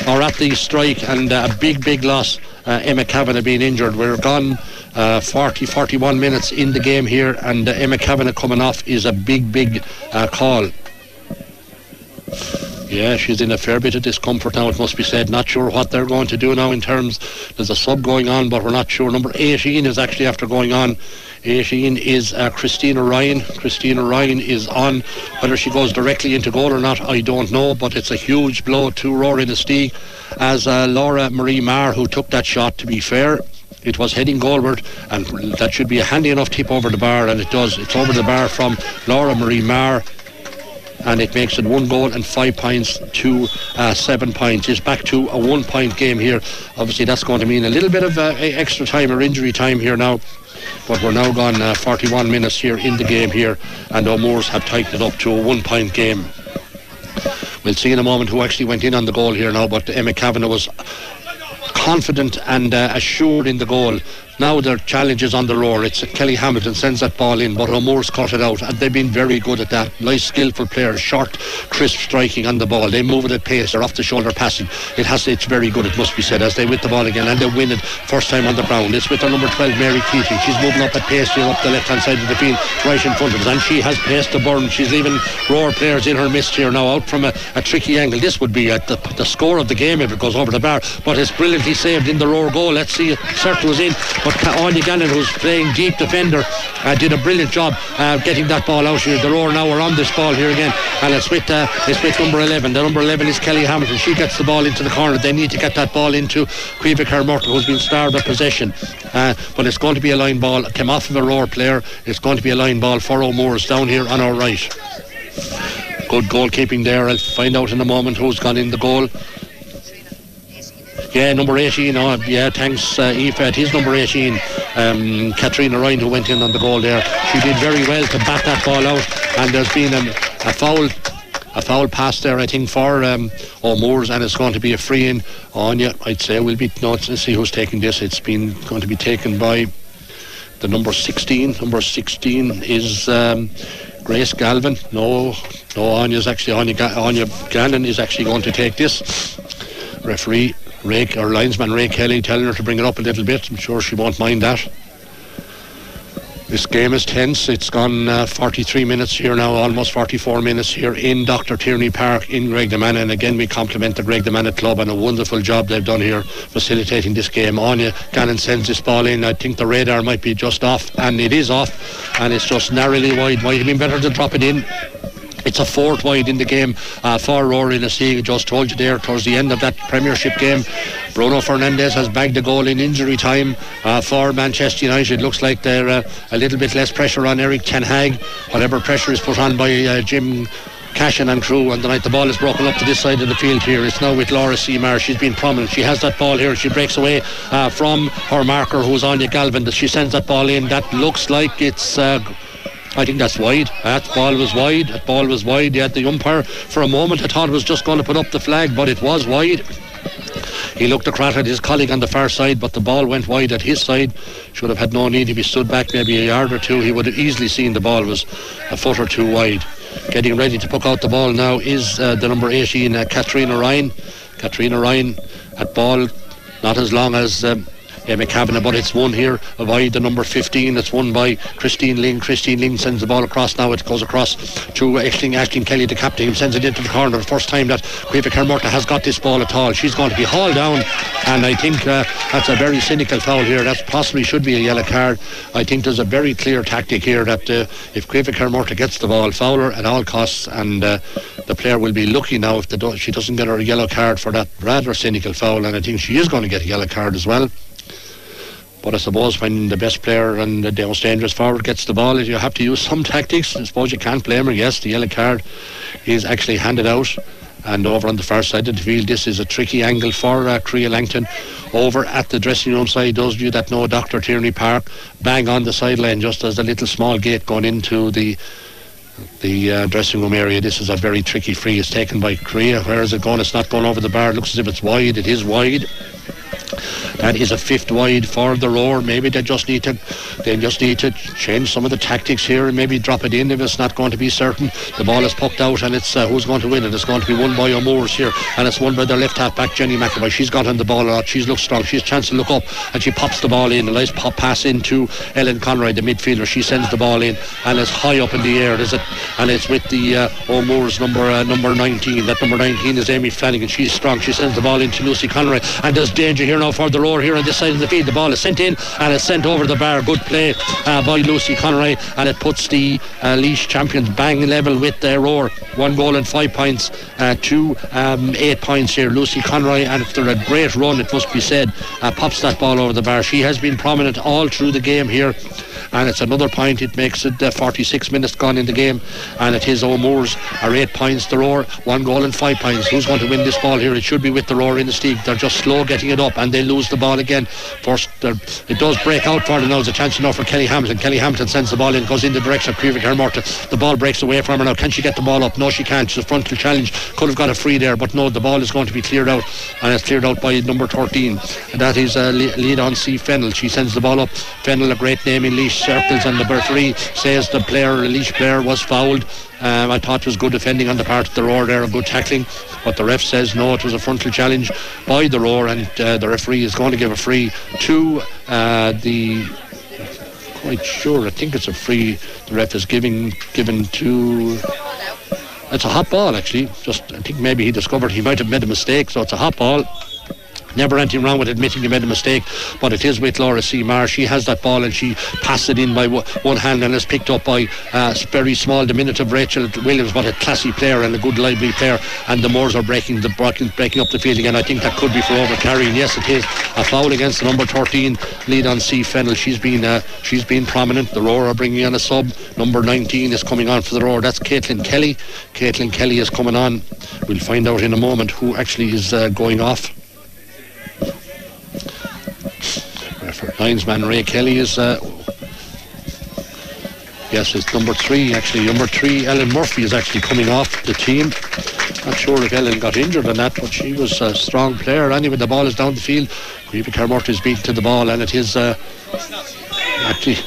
or at the strike, and uh, a big, big loss. Uh, Emma Kavanagh being injured. We're gone uh, 40, 41 minutes in the game here, and uh, Emma Kavanagh coming off is a big, big uh, call. Yeah, she's in a fair bit of discomfort now, it must be said. Not sure what they're going to do now in terms. There's a sub going on, but we're not sure. Number 18 is actually after going on. 18 is uh, Christina Ryan. Christina Ryan is on. Whether she goes directly into goal or not, I don't know, but it's a huge blow to Roar Inistioge as uh, Laura Marie Marr, who took that shot, to be fair it was heading goalward, and that should be a handy enough tip over the bar, and it does. It's over the bar from Laura Marie Marr. and it makes it one goal and five points to uh, seven points. It's back to a one point game here. Obviously, that's going to mean a little bit of uh, extra time or injury time here now. But we're now gone uh, 41 minutes here in the game here, and O'Moores have tightened it up to a one point game. We'll see in a moment who actually went in on the goal here now, but Emma Kavanagh was confident and uh, assured in the goal now their challenge is on the roar. It's Kelly Hamilton sends that ball in, but O'Moore's cut it out, and they've been very good at that. Nice, skillful players, short, crisp striking on the ball. They move it at pace. They're off the shoulder passing. It has, it's very good. It must be said as they with the ball again, and they win it first time on the ground. It's with their number 12, Mary Keating. She's moving up at pace here up the left hand side of the field, right in front of us, and she has pace to burn. She's even roar players in her midst here now, out from a, a tricky angle. This would be at the, the score of the game if it goes over the bar, but it's brilliantly saved in the roar goal. Let's see, Certain was in, but Anya Gannon, who's playing deep defender, uh, did a brilliant job uh, getting that ball out here. The roar now are on this ball here again, and it's with uh, it's with number 11. The number 11 is Kelly Hamilton. She gets the ball into the corner. They need to get that ball into Caoimhe Carmorton, who's been starved of possession. Uh, but it's going to be a line ball. It came off of a roar player. It's going to be a line ball for O'Moore's down here on our right. Good goalkeeping there. I'll find out in a moment who's gone in the goal. Yeah, number 18. Oh, yeah, thanks, uh, Aoife. He's number 18. Um, Katrina Ryan, who went in on the goal there. She did very well to bat that ball out. And there's been a, a foul a foul pass there, I think, for um, O'Moores, and it's going to be a free in on you. I'd say we'll be. No, let's see who's taking this. It's been going to be taken by the number 16. Number 16 is um, Grace Galvin. No, no, Anya's actually Anya, Anya Gannon is actually going to take this. Referee Ray, or linesman Ray Kelly telling her to bring it up a little bit. I'm sure she won't mind that. This game is tense. It's gone uh, 43 minutes here now, almost 44 minutes here in Dr. Tierney Park in Graiguenamanagh. And again, we compliment the Graiguenamanagh club on a wonderful job they've done here facilitating this game. Anya Gannon sends this ball in. I think the radar might be just off, and it is off, and it's just narrowly wide. Might have been better to drop it in. It's a fourth wide in the game uh, for Roar Inistioge. Just told you there towards the end of that Premiership game. Bruno Fernandes has bagged a goal in injury time uh, for Manchester United. It looks like they're uh, a little bit less pressure on Erik Ten Hag. Whatever pressure is put on by uh, Jim Cashin and crew and tonight the ball is broken up to this side of the field here. It's now with Laura Seymour She's been prominent. She has that ball here. She breaks away uh, from her marker who's Anya Galvin. She sends that ball in. That looks like it's uh, I think that's wide. That ball was wide. That ball was wide. Yeah, the umpire for a moment I thought it was just going to put up the flag, but it was wide. He looked across at his colleague on the far side, but the ball went wide at his side. Should have had no need if he stood back maybe a yard or two. He would have easily seen the ball was a foot or two wide. Getting ready to puck out the ball now is uh, the number 18, uh, Katrina Ryan. Katrina Ryan at ball, not as long as. Um, Emma Kavanagh, but it's won here by the number 15. It's won by Christine Ling. Christine Ling sends the ball across now. It goes across to Ashling, Ashling Kelly, the captain. Sends it into the corner. The first time that Caoimhe Kermorta has got this ball at all. She's going to be hauled down, and I think uh, that's a very cynical foul here. That possibly should be a yellow card. I think there's a very clear tactic here that uh, if Caoimhe Kermorta gets the ball, foul her at all costs, and uh, the player will be lucky now if do- she doesn't get her a yellow card for that rather cynical foul, and I think she is going to get a yellow card as well. But I suppose when the best player and the most dangerous forward gets the ball, you have to use some tactics. I suppose you can't blame her. Yes, the yellow card is actually handed out. And over on the far side of the field, this is a tricky angle for uh, Langton. Over at the dressing room side, those of you that know Dr. Tierney Park, bang on the sideline, just as a little small gate going into the the uh, dressing room area. This is a very tricky free. It's taken by Crea. Where is it going? It's not going over the bar. It looks as if it's wide. It is wide. That is a fifth wide for the roar. Maybe they just need to they just need to change some of the tactics here and maybe drop it in if it's not going to be certain. The ball is pucked out and it's uh, who's going to win it. It's going to be won by O'Moores here and it's won by their left half back Jenny McAvoy. She's got on the ball a lot. She's looked strong. She's a chance to look up and she pops the ball in. A nice pop pass into Ellen Conroy, the midfielder. She sends the ball in and it's high up in the air. Is it? And it's with the uh, O'Moores number uh, number 19. That number 19 is Amy Flanagan. She's strong. She sends the ball into Lucy Conroy and there's danger here now for the roar here on this side of the field. The ball is sent in and it's sent over the bar. Good play uh, by Lucy Conroy and it puts the uh, Laois champions bang level with their roar. One goal and five points uh, to um, eight points here. Lucy Conroy, and after a great run, it must be said, uh, pops that ball over the bar. She has been prominent all through the game here and it's another point. It makes it uh, 46 minutes gone in the game, and it is O'Moores are eight points. The Roar one goal and five points. Who's going to win this ball here? It should be with the Roar Inistioge. They're just slow getting it up, and they lose the ball again. First, it does break out for them now. There's a chance now for Kelly Hamilton. Kelly Hamilton sends the ball in, goes in the direction of Krivik Hermorta. The ball breaks away from her now. Can she get the ball up? No, she can't. She's a frontal challenge. Could have got a free there, but no, the ball is going to be cleared out, and it's cleared out by number 13. And that is uh, lead on C. Fennel. She sends the ball up. Fennel, a great name in Laois circles, and number three says the player, Laois player, was fouled. Um, I thought it was good defending on the part of the Roar there, a good tackling. But the ref says no, it was a frontal challenge by the Roar, and uh, the referee is going to give a free to uh, the. Quite sure, I think it's a free. The ref is giving given to. It's a hot ball actually. Just I think maybe he discovered he might have made a mistake, so it's a hot ball. Never anything wrong with admitting you made a mistake, but it is with Laura Seymour. She has that ball and she passed it in by one hand and is picked up by a very small, diminutive Rachel Williams, but a classy player and a good lively player. And the Moors are breaking the breaking up the field again. I think that could be for overcarrying. Yes, it is a foul against the number 13 lead on C Fennel. She's been uh, she's been prominent. The Roar are bringing on a sub. Number 19 is coming on for the Roar. That's Caitlin Kelly. Caitlin Kelly is coming on. We'll find out in a moment who actually is uh, going off. Linesman Ray Kelly is uh, yes it's number three actually. Number three Ellen Murphy is actually coming off the team. Not sure if Ellen got injured or not but she was a strong player. Anyway the ball is down the field Reba Carmorty is beaten to the ball and it is uh, actually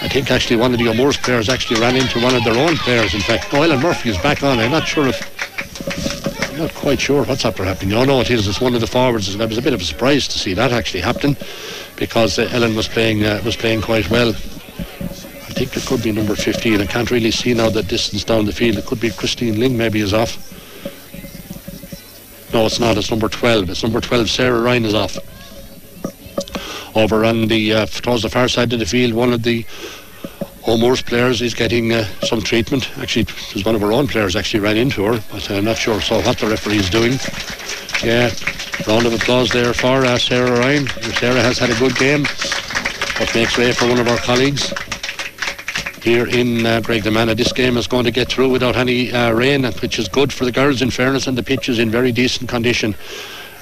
I think actually one of the O'Moore's players actually ran into one of their own players in fact. Ellen Murphy is back on. I'm not sure if not quite sure what's happening. Oh no, it is. It's one of the forwards. I was a bit of a surprise to see that actually happen, because uh, Ellen was playing uh, was playing quite well. I think it could be number 15. I can't really see now the distance down the field. It could be Christine Ling maybe is off. No, it's not. It's number 12. It's number 12. Sarah Ryan is off. Over on the uh, towards the far side of the field, one of the O'Moore's players is getting uh, some treatment. Actually, was one of our own players actually ran into her, but I'm not sure so what the referee is doing. Yeah, round of applause there for uh, Sarah Ryan. Sarah has had a good game, but makes way for one of our colleagues here in uh, Graiguenamanagh. This game is going to get through without any uh, rain, which is good for the girls in fairness, and the pitch is in very decent condition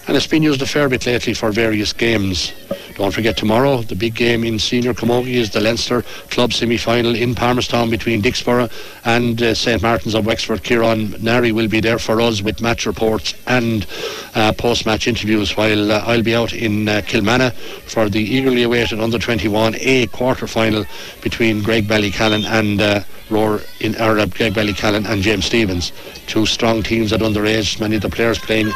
and it's been used a fair bit lately for various games. Don't forget tomorrow, the big game in Senior Camogie is the Leinster Club semi-final in Palmerstown between Dicksboro and uh, St Martin's of Wexford. Kieran Nari will be there for us with match reports and uh, post-match interviews while uh, I'll be out in uh, Kilmanagh for the eagerly awaited under-21A quarter-final between Graigue-Ballycallan and uh, Roar in or, uh, Graigue-Ballycallan and James Stephens. Two strong teams at underage, many of the players playing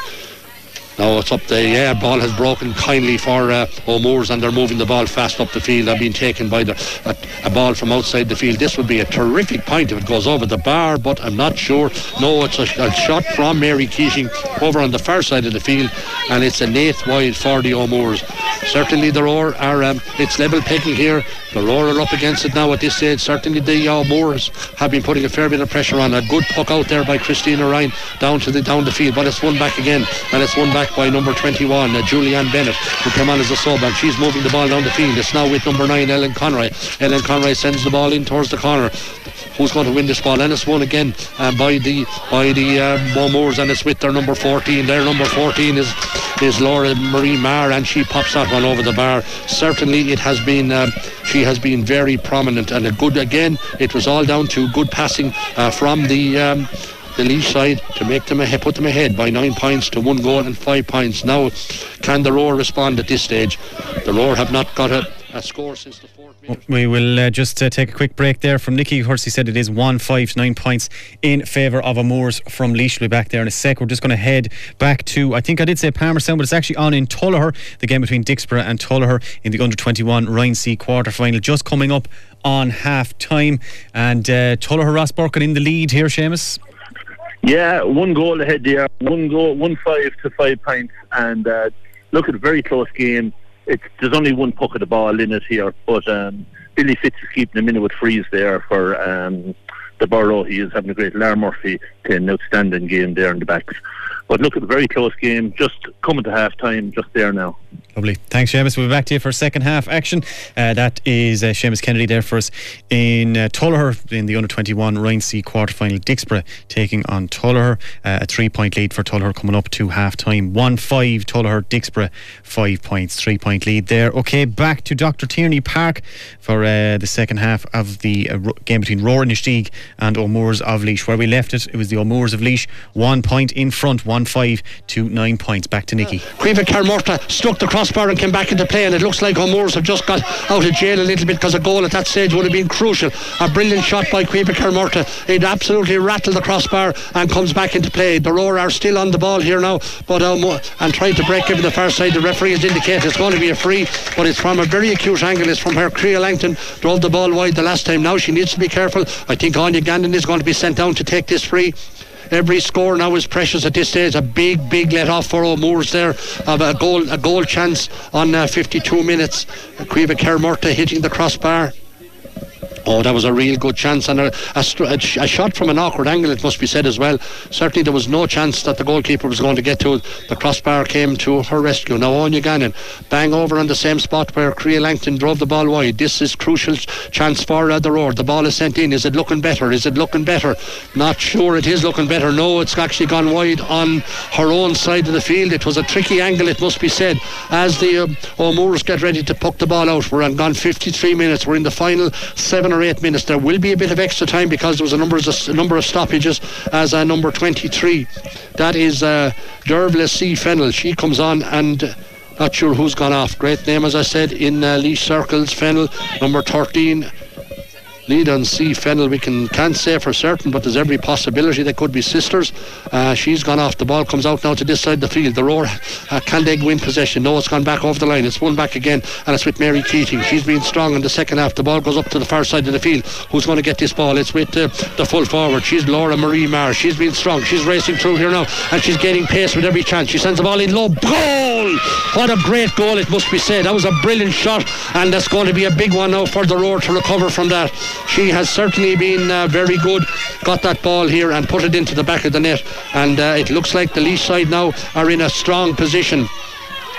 now it's up the yeah, ball has broken kindly for uh, O'Moores and they're moving the ball fast up the field. They're being taken by the, a, a, ball from outside the field. This would be a terrific point if it goes over the bar, but I'm not sure. No, it's a, a shot from Mary Keating over on the far side of the field, and it's an eighth wide for the O'Moores. Certainly the Roar are um, it's level picking here. The Roar are up against it now at this stage. Certainly the O'Moores have been putting a fair bit of pressure on. A good puck out there by Christina Ryan down to the down the field, but it's won back again, and it's won back by number 21, uh, Julianne Bennett, who came on as a sub, and she's moving the ball down the field. It's now with number 9, Ellen Conroy. Ellen Conroy sends the ball in towards the corner. Who's going to win this ball? And it's won again uh, by the by the Moors, and it's with their number 14. Their number 14 is is Laura Marie Marr, and she pops that one over the bar. Certainly, it has been um, she has been very prominent and a good again. It was all down to good passing uh, from the. Um, the Laois side to make them ahead, put them ahead by nine points to one goal and five points. Now, can the Roar respond at this stage? The Roar have not got a, a score since the fourth minute. We will uh, just uh, take a quick break there from Nicky. Of course, he said it is one five nine points in favour of O'Moores from Laois. We'll be back there in a sec. We're just going to head back to, I think I did say Palmerstown, but it's actually on in Tullogher, the game between Dicksboro and Tullogher in the under 21 Ryan C quarter final, just coming up on half time. And uh, Tullogher Rosbercon in the lead here, Seamus. Yeah, one goal ahead there. One goal, one five to five points, and uh, look at a very close game. There's only one puck of the ball in it here, but um, Billy Fitz is keeping him in with frees there for um, the Borough. He is having a great. Lar Murphy an outstanding game there in the backs. But look at the very close game, just coming to half time, just there now. Lovely. Thanks, Seamus. We'll be back to you for second half action. Uh, that is uh, Seamus Kennedy there for us in uh, Tullogher in the under 21 Ryan C quarter final. Dicksboro taking on Tullogher. Uh, a three point lead for Tullogher coming up to half time. 1 5 Tullogher, Dicksboro, five points, three point lead there. Okay, back to Dr. Tierney Park for uh, the second half of the uh, game between Rower Inistioge and O'Moores of Laois. Where we left it, it was the O'Moores of Laois, one point in front, 1 5 to nine points. Back to Nicky. Caoimhe Carmorta stuck the crossbar and came back into play, and it looks like O'Moores have just got out of jail a little bit because a goal at that stage would have been crucial. A brilliant shot by Caoimhe Carmorta. It absolutely rattled the crossbar and comes back into play. The Roar are still on the ball here now, but um, and trying to break over the far side. The referee has indicated it's going to be a free, but it's from a very acute angle. It's from her Crea Langton drove the ball wide the last time. Now she needs to be careful. I think Anya Gannon is going to be sent down to take this free. Every score now is precious at this stage. A big, big let off for O'Moores there of a goal, a goal chance on uh, 52 minutes. Caoimhe Kermorta hitting the crossbar. Oh, that was a real good chance and a, a, a, shot from an awkward angle, it must be said as well. Certainly, there was no chance that the goalkeeper was going to get to it. The crossbar came to her rescue. Now, Anya Gannon, bang over on the same spot where Crea Langton drove the ball wide. This is crucial chance for uh, the road. The ball is sent in. Is it looking better? Is it looking better? Not sure it is looking better. No, it's actually gone wide on her own side of the field. It was a tricky angle, it must be said, as the um, O'Moores get ready to puck the ball out. We're on gone 53 minutes. We're in the final seven or eight minutes. There will be a bit of extra time because there was a number of, a number of stoppages as uh, number 23. That is uh, Dervla C. Fennel. She comes on and. Uh, not sure who's gone off. Great name, as I said, in uh, Laois Circles. Fennel, number 13, lead on C. Fennel. We can can't say for certain, but there's every possibility they could be sisters. Uh, she's gone off. The ball comes out now to this side of the field. The roar. Uh, can they win possession? No, it's gone back over the line. It's won back again, and it's with Mary Keating. She's been strong in the second half. The ball goes up to the far side of the field. Who's going to get this ball? It's with uh, the full forward. She's Laura Marie Marr. She's been strong. She's racing through here now, and she's gaining pace with every chance. She sends the ball in low. Goal! What a great goal! It must be said. That was a brilliant shot, and that's going to be a big one now for the roar to recover from that. She has certainly been uh, very good. Got that ball here and put it into the back of the net. And uh, it looks like the Laois side now are in a strong position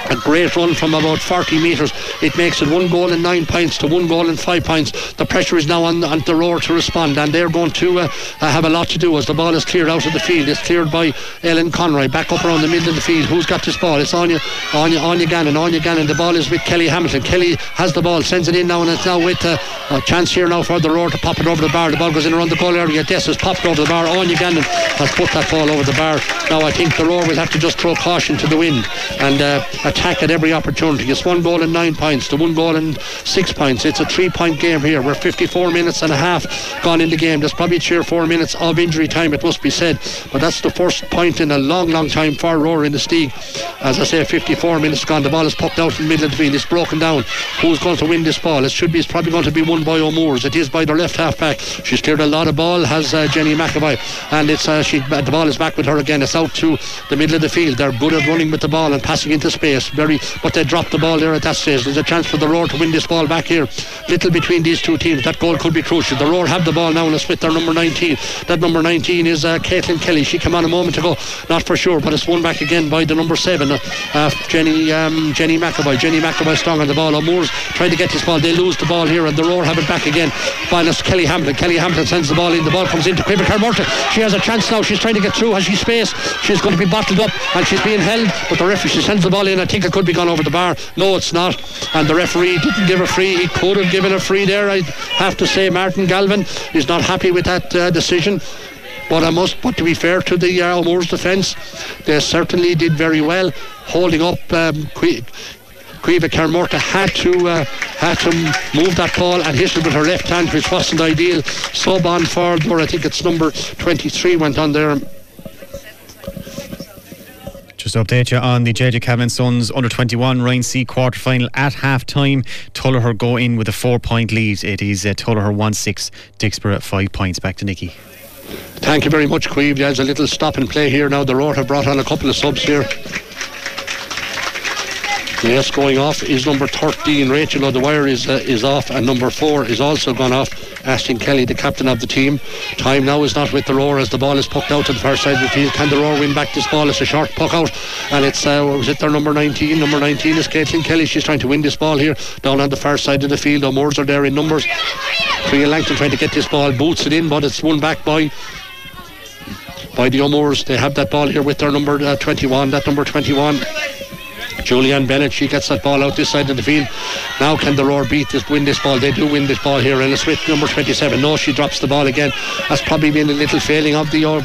a great run from about 40 metres. It makes it one goal and nine points to one goal and five points. The pressure is now on, on the roar to respond, and they're going to uh, have a lot to do as the ball is cleared out of the field. It's cleared by Ellen Conroy back up around the middle of the field. Who's got this ball? It's Anya, Anya, Anya Gannon. Anya Gannon. The ball is with Kelly Hamilton. Kelly has the ball, sends it in now, and it's now with uh, a chance here now for the roar to pop it over the bar. The ball goes in around the goal area. This is popped over the bar. Anya Gannon has put that ball over the bar. Now I think the roar will have to just throw caution to the wind and uh, attack at every opportunity. It's one goal and nine points to one goal and six points. It's a three point game here. We're 54 minutes and a half gone in the game. There's probably three or four minutes of injury time, it must be said. But that's the first point in a long, long time for Roar Inistioge. As I say, 54 minutes gone. The ball is popped out in the middle of the field. It's broken down. Who's going to win this ball? It should be. It's probably going to be won by O'Moores. It is by their left half back. She's cleared a lot of ball. Has uh, Jenny McAvoy, and it's uh, she. The ball is back with her again. It's out to the middle of the field. They're good at running with the ball and passing into space. Very, but they dropped the ball there at that stage. There's a chance for the Roar to win this ball back here. Little between these two teams. That goal could be crucial. The Roar have the ball now and it's with their number 19. That number 19 is uh, Caitlin Kelly. She came on a moment ago, not for sure, but it's won back again by the number seven, uh, uh, Jenny um, Jenny McAvoy. Jenny McAvoy strong on the ball. O'Moore's trying to get this ball. They lose the ball here and the Roar have it back again. Minus Kelly Hamilton. Kelly Hamilton sends the ball in. The ball comes into Caoimhe Carmorton. She has a chance now. She's trying to get through. Has she space? She's going to be bottled up and she's being held. But the referee sends the ball in. Think it could be gone over the bar. No, it's not. And the referee didn't give a free. He could have given a free there. I have to say, Martin Galvin is not happy with that uh, decision. But I must, but to be fair to the uh, Moors defence, they certainly did very well, holding up. Um, Caoimhe Carmorta had to uh, had to move that ball and hit it with her left hand, which wasn't ideal. Sub on for, or I think it's number 23 went on there. Just update you on the JJ Cavan Sons under 21 Ryan C quarter final at half time. Tullogher go in with a four point lead. It is uh, Tullogher 1 6, Dicksboro at five points. Back to Nicky. Thank you very much, Queeve. There's a little stop and play here now. The Roar have brought on a couple of subs here. Yes, going off is number 13. Rachel O'Dwyer is uh, is off, and number four is also gone off. Ashling Kelly, the captain of the team. Time now is not with the Roar as the ball is poked out to the far side of the field. Can the Roar win back this ball? It's a short puck out, and it's uh, was it their number 19? Number 19 is Caitlin Kelly. She's trying to win this ball here down on the far side of the field. O'Moores are there in numbers. Crea Langton trying to get this ball, boots it in, but it's won back by by the O'Moores. They have that ball here with their number uh, 21. That number 21 Julianne Bennett, she gets that ball out this side of the field. Now can the Roar beat this, win this ball? They do win this ball here. Ella Smith, number 27. No, she drops the ball again. That's probably been a little failing of the uh,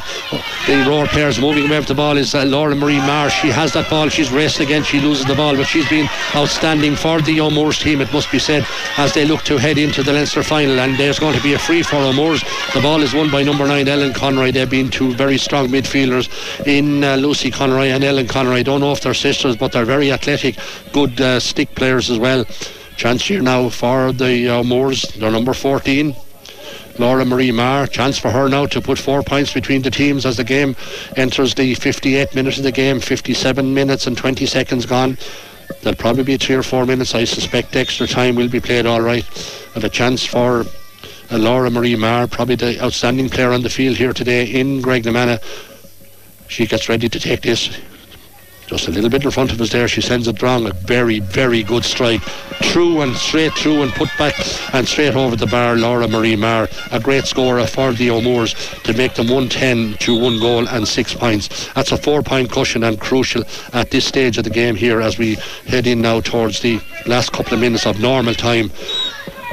the Roar players moving away with the ball is uh, Laura Marie Marr. She has that ball. She's raced again. She loses the ball, but she's been outstanding for the O'Moores team, it must be said, as they look to head into the Leinster final. And there's going to be a free for O'Moores. The ball is won by number nine, Ellen Conroy. They've been two very strong midfielders in uh, Lucy Conroy and Ellen Conroy. I don't know if they're sisters, but they're very athletic, good uh, stick players as well. Chance here now for the uh, Moors, they're number 14. Laura Marie Marr, chance for her now to put four points between the teams as the game enters the 58 minutes of the game, 57 minutes and 20 seconds gone. There'll probably be three or four minutes. I suspect extra time will be played all right. And a chance for uh, Laura Marie Marr, probably the outstanding player on the field here today in Graiguenamanagh. She gets ready to take this just a little bit in front of us there. She sends it wrong. A very, very good strike. Through and straight through and put back and straight over the bar. Laura Marie Marr, a great scorer for the O'Moores to make them 110 to one goal and six points. That's a four point cushion and crucial at this stage of the game here as we head in now towards the last couple of minutes of normal time.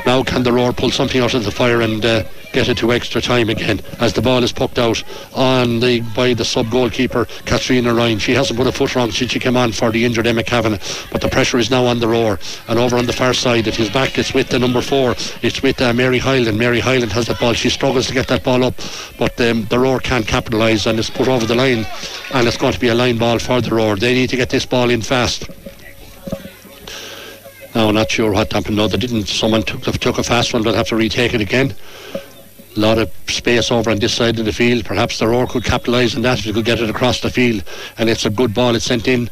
Now can the Roar pull something out of the fire and uh, get it to extra time again as the ball is poked out on the by the sub goalkeeper Katrina Ryan. She hasn't put a foot wrong since she came on for the injured Emma Kavanagh, but the pressure is now on the roar. And over on the far side, it is back. It's with the number four. It's with uh, Mary Hyland. Mary Hyland has that ball. She struggles to get that ball up, but um, the roar can't capitalise and it's put over the line. And it's going to be a line ball for the roar. They need to get this ball in fast. Now, not sure what happened. No, they didn't. Someone took, took a fast one. They'll have to retake it again a lot of space over on this side of the field. Perhaps the Roar could capitalise on that if they could get it across the field. And it's a good ball. It's sent in.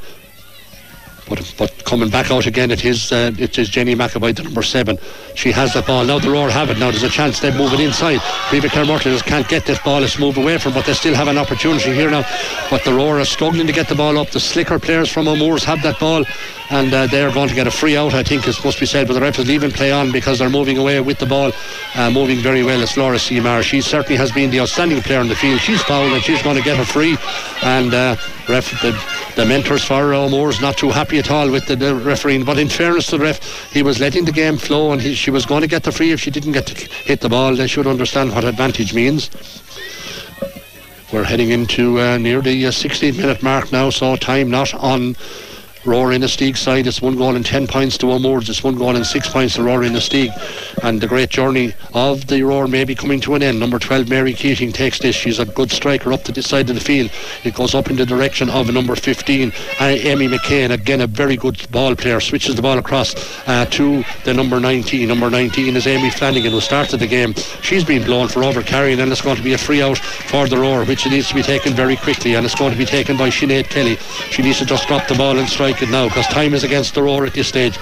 But, but coming back out again, it is uh, it is Jenny McAvoy, the number seven. She has the ball now. The Roar have it now. There's a chance they move it inside. Riva Kilmurty just can't get this ball. It's moved away from, but they still have an opportunity here now. But the Roar are struggling to get the ball up. The slicker players from O'Moores have that ball, and uh, they're going to get a free out. I think it's must be said, but the ref is leaving play on because they're moving away with the ball, uh, moving very well. It's Laura Seymour. She certainly has been the outstanding player in the field. She's fouled and she's going to get a free, and uh, ref the, the mentors for O'Moore's not too happy at all with the, the refereeing. But in fairness to the ref, he was letting the game flow, and he, she was going to get the free. If she didn't get to hit the ball, they should understand what advantage means. We're heading into uh, near the uh, 16 minute mark now, so time not on Roar Inistioge side. It's one goal and 10 points to O'Moores. It's one goal and six points to Roar Inistioge. And the great journey of the Roar may be coming to an end. Number 12, Mary Keating, takes this. She's a good striker up to this side of the field. It goes up in the direction of number 15, uh, Amy McCain. Again, a very good ball player. Switches the ball across uh, to the number 19. Number 19 is Amy Flanagan, who started the game. She's been blown for over carrying, and it's going to be a free out for the Roar, which needs to be taken very quickly. And it's going to be taken by Sinead Kelly. She needs to just drop the ball and strike it now because time is against the roar at this stage.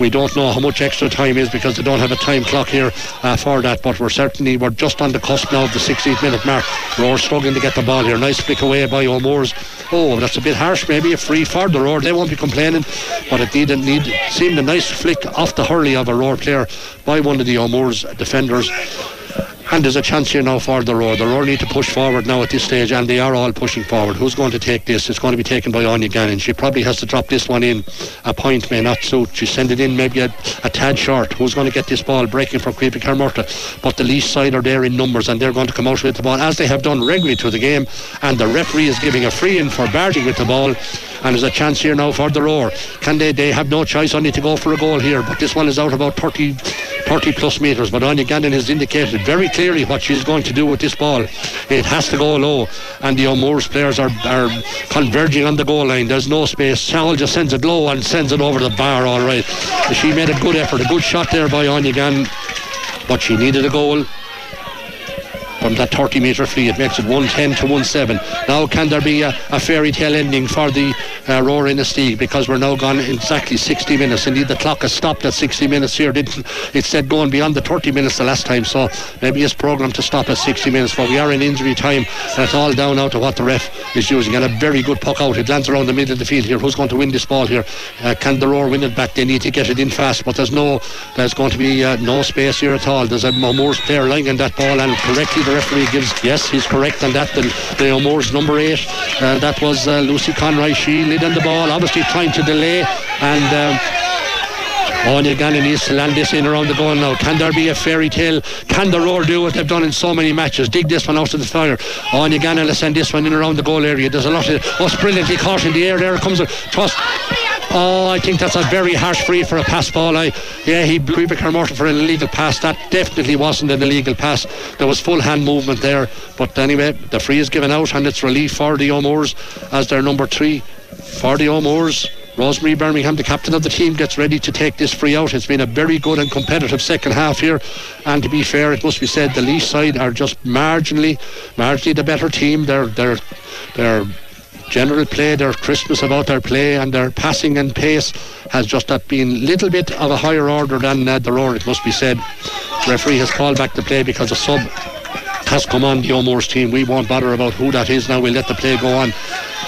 We don't know how much extra time is because they don't have a time clock here uh, for that, but we're certainly we're just on the cusp now of the 16th minute mark. Roar struggling to get the ball here. Nice flick away by O'Moores. Oh, that's a bit harsh. Maybe a free for the Roar. They won't be complaining, but it needed need seemed a nice flick off the hurley of a Roar player by one of the O'Moores defenders. And there's a chance here now for the Roar. The Roar need to push forward now at this stage, and they are all pushing forward. Who's going to take this? It's going to be taken by Anya Gannon. She probably has to drop this one in. A point may not suit. She send it in maybe a, a tad short. Who's going to get this ball breaking from Creepy Carmurta? But the Laois side are there in numbers, and they're going to come out with the ball as they have done regularly to the game. And the referee is giving a free in for Barty with the ball. And there's a chance here now for the Roar. Can they? They have no choice only to go for a goal here. But this one is out about 30, 30 plus metres. But Anya Gannon has indicated very clearly what she's going to do with this ball. It has to go low, and the O'Moores players are, are converging on the goal line. There's no space. Sal just sends it low and sends it over the bar. All right, she made a good effort, a good shot there by Anya Gannon, but she needed a goal. From that 30 metre free. It makes it 110 to 17. Now, can there be a, a fairy tale ending for the uh, Roar Inistioge because we're now gone exactly 60 minutes. Indeed, the clock has stopped at 60 minutes here. Didn't it said going beyond the 30 minutes the last time, so maybe it's programmed to stop at 60 minutes. But we are in injury time, That's all down now to what the ref is using. And a very good puck out. It lands around the middle of the field here. Who's going to win this ball here? Uh, can the Roar win it back? They need to get it in fast, but there's no, there's going to be uh, no space here at all. There's a O'Moore's player lying in that ball, and correctly referee gives yes, he's correct on that. The, the O'Moore's number eight, uh, that was uh, Lucy Conroy. She led on the ball, obviously trying to delay, and. Um, Gannon needs to land this in around the goal now. Can there be a fairy tale? Can the Roar do what they've done in so many matches? Dig this one out of the fire. Anya Gannon will send this one in around the goal area. There's a lot of. Oh, brilliantly caught in the air. There comes a trust. Oh, I think that's a very harsh free for a pass ball. I, yeah, he blew Carmorton for an illegal pass. That definitely wasn't an illegal pass. There was full hand movement there. But anyway, the free is given out and it's relief for the O'Moores as their number three for the O'Moores. Rosemary Birmingham, the captain of the team, gets ready to take this free out. It's been a very good and competitive second half here. And to be fair, it must be said the Laois side are just marginally, marginally the better team. They're they're they're general play, their crispness about their play and their passing and pace has just that been a little bit of a higher order than uh, the Roar, it must be said. Referee has called back the play because a sub has come on the O'Moore's team. We won't bother about who that is now. We'll let the play go on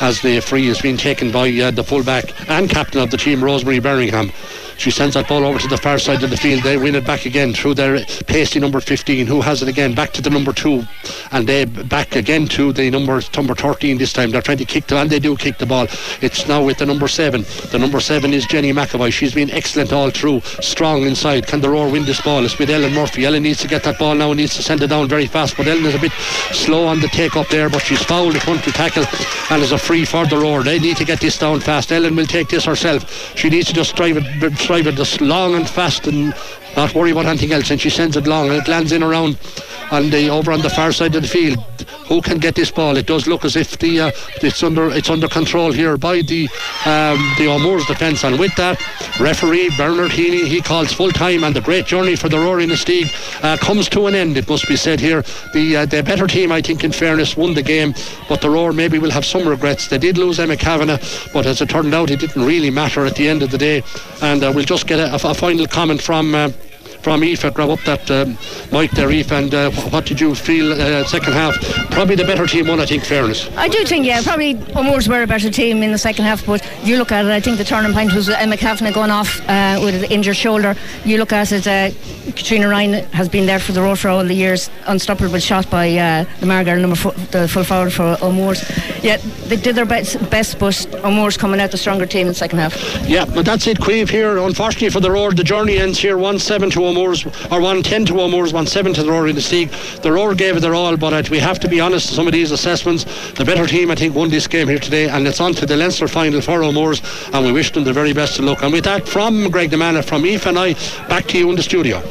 as the free has been taken by uh, the fullback and captain of the team, Rosemary Birmingham. She sends that ball over to the far side of the field. They win it back again through their pasty number 15, who has it again back to the number two, and they back again to the number number 13 this time. They're trying to kick the and they do kick the ball. It's now with the number seven. The number seven is Jenny McAvoy. She's been excellent all through, strong inside. Can the Roar win this ball? It's with Ellen Murphy. Ellen needs to get that ball now and needs to send it down very fast. But Ellen is a bit slow on the take up there, but she's fouled the country tackle and is a free for the Roar. They need to get this down fast. Ellen will take this herself. She needs to just drive it, it just long and fast and not worry about anything else. And she sends it long and it lands in around on the over on the far side of the field. Who can get this ball? It does look as if the uh, it's under it's under control here by the um, the O'Moore's defence. And with that, referee Bernard Heaney he calls full time, and the great journey for the Roar Inistioge uh, comes to an end. It must be said here. The uh, the better team, I think, in fairness, won the game, but the Roar maybe will have some regrets. They did lose Emma Kavanagh, but as it turned out, it didn't really matter at the end of the day. And uh, we'll just get a, a final comment from. Uh, from Aoife. Grab up that um, mic there, Aoife. And uh, what did you feel uh, second half? Probably the better team won, I think, fairness. I do think, yeah, probably O'Moore's were a better team in the second half. But you look at it, I think the turning point was Emma Kavanagh going off uh, with an injured shoulder. You look at it, uh, Katrina Ryan has been there for the Roar for all the years, unstoppable shot by uh, the Margaret number four, the full forward for O'Moore's. Yeah, they did their best, best but O'Moore's coming out the stronger team in the second half. Yeah, but that's it, Caoimhe here. Unfortunately for the Roar, the journey ends here 1 7 to O'Moore's, or won 10 to O'Moore's, won 7 to the Roar Inistioge. The Roar gave it their all, but we have to be honest, some of these assessments, the better team, I think, won this game here today, and it's on to the Leinster final for O'Moore's, and we wish them the very best of luck. And with that, from Graiguenamanagh, from Aoife and I, back to you in the studio.